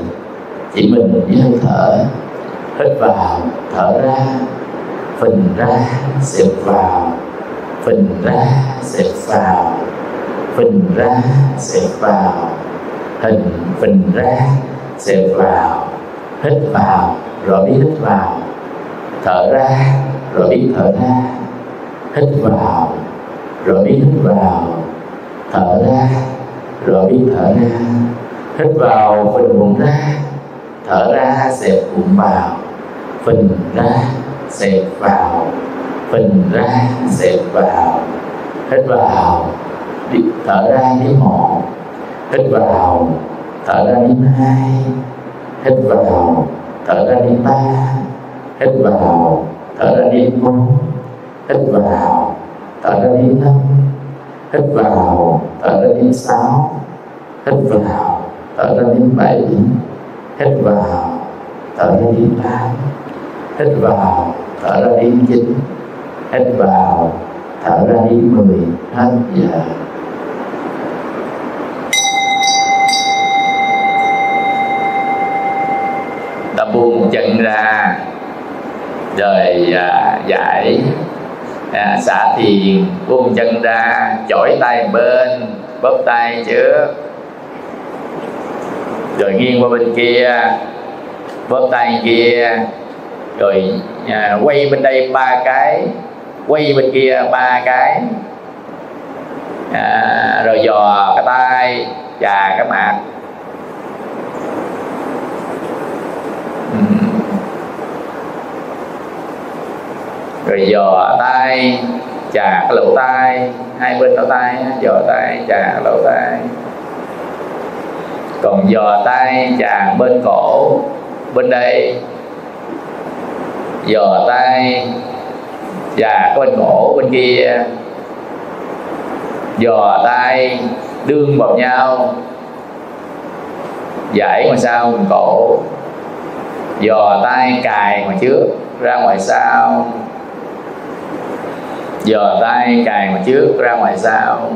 Chỉ mình với hơi thở. Hít vào, thở ra, phình ra, xẹp vào. Phình ra, xẹp vào. Phình ra, xẹp vào. Hình phình ra, xẹp vào. Hít vào, rồi biết hít vào thở ra, rồi biết thở ra. Hít vào, rồi biết hít vào. Thở ra, rồi biết thở ra. Hít vào, phình bụng ra. Thở ra, xẹp bụng vào. Phình ra, xẹp vào. Phình ra, xẹp vào. Hít vào thở ra đến một. Hít vào, thở ra đến hai. Hít vào, thở ra đến ba hít vào, thở ra đi. Bốn hít vào, thở ra đi năm. Hít vào, thở ra đi sáu. Hít vào, thở ra đi bảy. Hít vào, thở ra đi tám hít vào, thở ra đi chín. Hít vào, thở ra đi mười hết giờ. Ta buông chân ra rồi à, giải à, xả thiền buông chân ra chổi tay bên bóp tay trước. Rồi nghiêng qua bên kia bóp tay kia. Rồi à, quay bên đây ba cái quay bên kia ba cái. À, rồi dò cái tay chà cái mặt. Rồi dò tay, chà cái lỗ tai, hai bên lỗ tai dò tay, chà lỗ tai. Còn dò tay, chà bên cổ, bên đây. Dò tay, chà cái bên cổ, bên kia. Dò tay, đương vào nhau. Giải ngoài sau mình cổ. Dò tay cài ngoài trước, ra ngoài sau dò tay cài ngoài trước ra ngoài sau.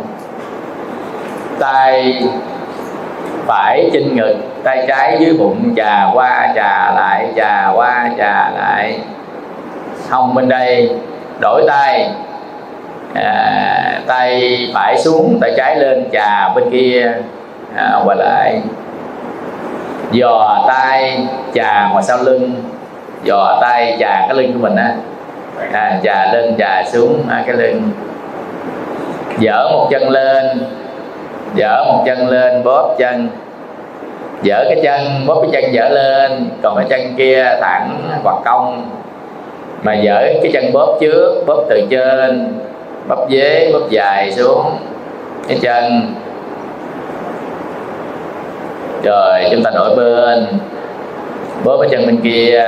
Tay phải trên ngực tay trái dưới bụng trà qua trà lại trà qua trà lại. Hông bên đây đổi tay. À, tay phải xuống tay trái lên trà bên kia à, qua lại. Dò tay trà ngoài sau lưng. Dò tay trà cái lưng của mình á à, chà lên chà xuống hai cái lưng dở một chân lên dở một chân lên bóp chân. Dở cái chân bóp cái chân dở lên còn cái chân kia thẳng hoặc cong. Mà dở cái chân bóp trước bóp từ trên bóp dế bóp dài xuống cái chân. Rồi chúng ta đổi bên bóp cái chân bên kia.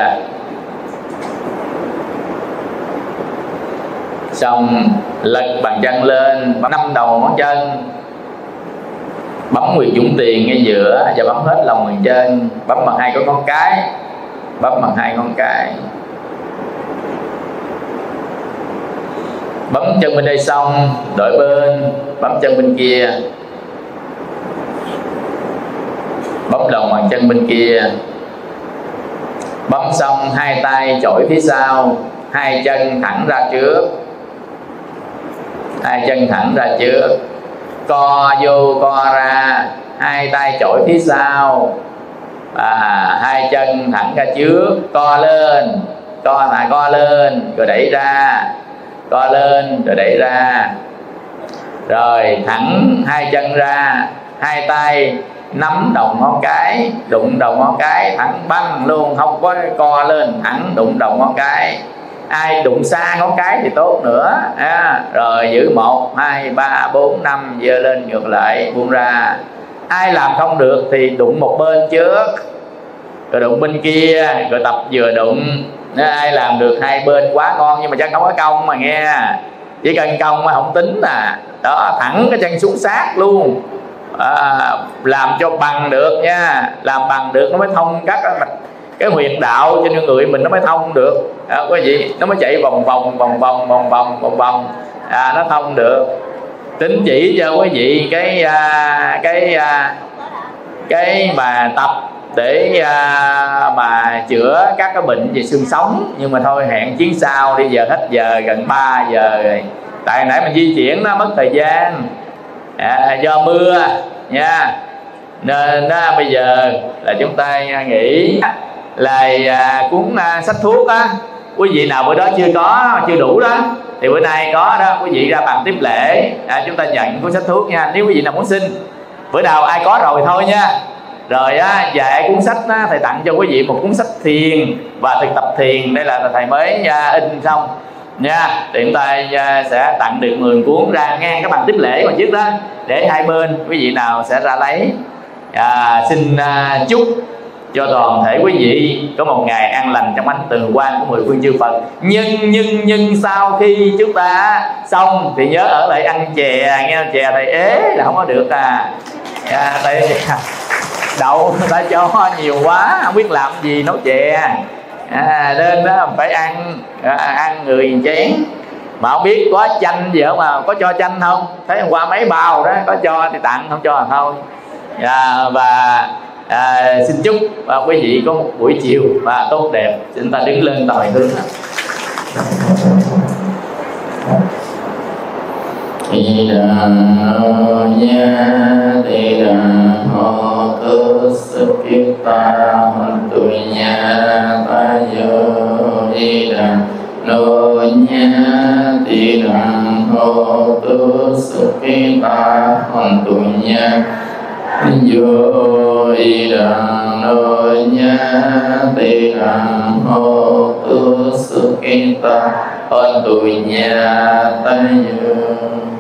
Xong, lật bàn chân lên năm đầu ngón chân. Bấm nguyệt dũng tiền ngay giữa và bấm hết lòng bàn chân. Bấm bằng hai con ngón cái. Bấm bằng hai ngón cái. Bấm chân bên đây xong, đổi bên. Bấm chân bên kia. Bấm lòng bàn chân bên kia. Bấm xong, hai tay chổi phía sau. Hai chân thẳng ra trước hai chân thẳng ra trước. Co vô co ra. Hai tay chổi phía sau. À, hai chân thẳng ra trước. Co lên. Co lại co lên rồi đẩy ra. Co lên rồi đẩy ra. Rồi thẳng hai chân ra. Hai tay nắm đầu ngón cái đụng đầu ngón cái thẳng băng luôn. Không có co lên thẳng đụng đầu ngón cái ai đụng xa ngón cái thì tốt nữa. À, rồi giữ một hai ba bốn năm dơ lên ngược lại buông ra. Ai làm không được thì đụng một bên trước rồi đụng bên kia rồi tập vừa đụng. Nếu ai làm được hai bên quá ngon nhưng mà chắc không có công mà nghe. Chỉ cần công mà không tính à. Đó thẳng cái chân xuống sát luôn. À, làm cho bằng được nha. Làm bằng được nó mới thông các cái huyệt đạo trên người mình nó mới thông được. À, quý vị nó mới chạy vòng vòng vòng vòng vòng vòng vòng vòng. À, nó thông được. Tính chỉ cho quý vị cái à, cái à, cái mà tập để à, mà chữa các cái bệnh về xương sống. Nhưng mà thôi hẹn chuyến sau đi giờ hết giờ gần 3 giờ rồi. Tại nãy mình di chuyển nó mất thời gian. À, do mưa nha. Nên đó, bây giờ là chúng ta nghỉ là à, cuốn à, sách thuốc á quý vị nào bữa đó chưa có chưa đủ đó thì bữa nay có đó quý vị ra bàn tiếp lễ. À, chúng ta nhận cuốn sách thuốc nha. Nếu quý vị nào muốn xin bữa nào ai có rồi thôi nha. Rồi á dạy cuốn sách á, thầy tặng cho quý vị một cuốn sách thiền và thực tập thiền. Đây là thầy mới à, in xong nha. Hiện tại à, sẽ tặng được 10 cuốn ra ngang các bạn tiếp lễ mà trước đó để hai bên quý vị nào sẽ ra lấy. À, xin à, chúc cho toàn thể quý vị có một ngày an lành trong ánh từ quan của mười phương chư Phật. Nhưng nhưng nhưng sau khi chúng ta xong thì nhớ ở lại ăn chè nghe chè này ế là không có được à, dạ, à tại đậu người ta cho nhiều quá không biết làm gì nấu chè. À, nên đó phải ăn à, ăn người chén. Mà không biết có chanh gì không mà có cho chanh không? Thấy hôm qua mấy bao đó có cho thì tặng không cho là thôi. À, và à, xin chúc và quý vị có một buổi chiều và tốt đẹp. Chúng ta đứng lên tòi hương Tỳ đà nha thì đà ho cơ sức kiết ta hoàn tu nha ta yo đi đà nô nha Tỳ đà ho cơ sức kiết ta hoàn tu nha vô y đà nô nha tỳ đà hô tu su ki ta hôn tu nha ta dương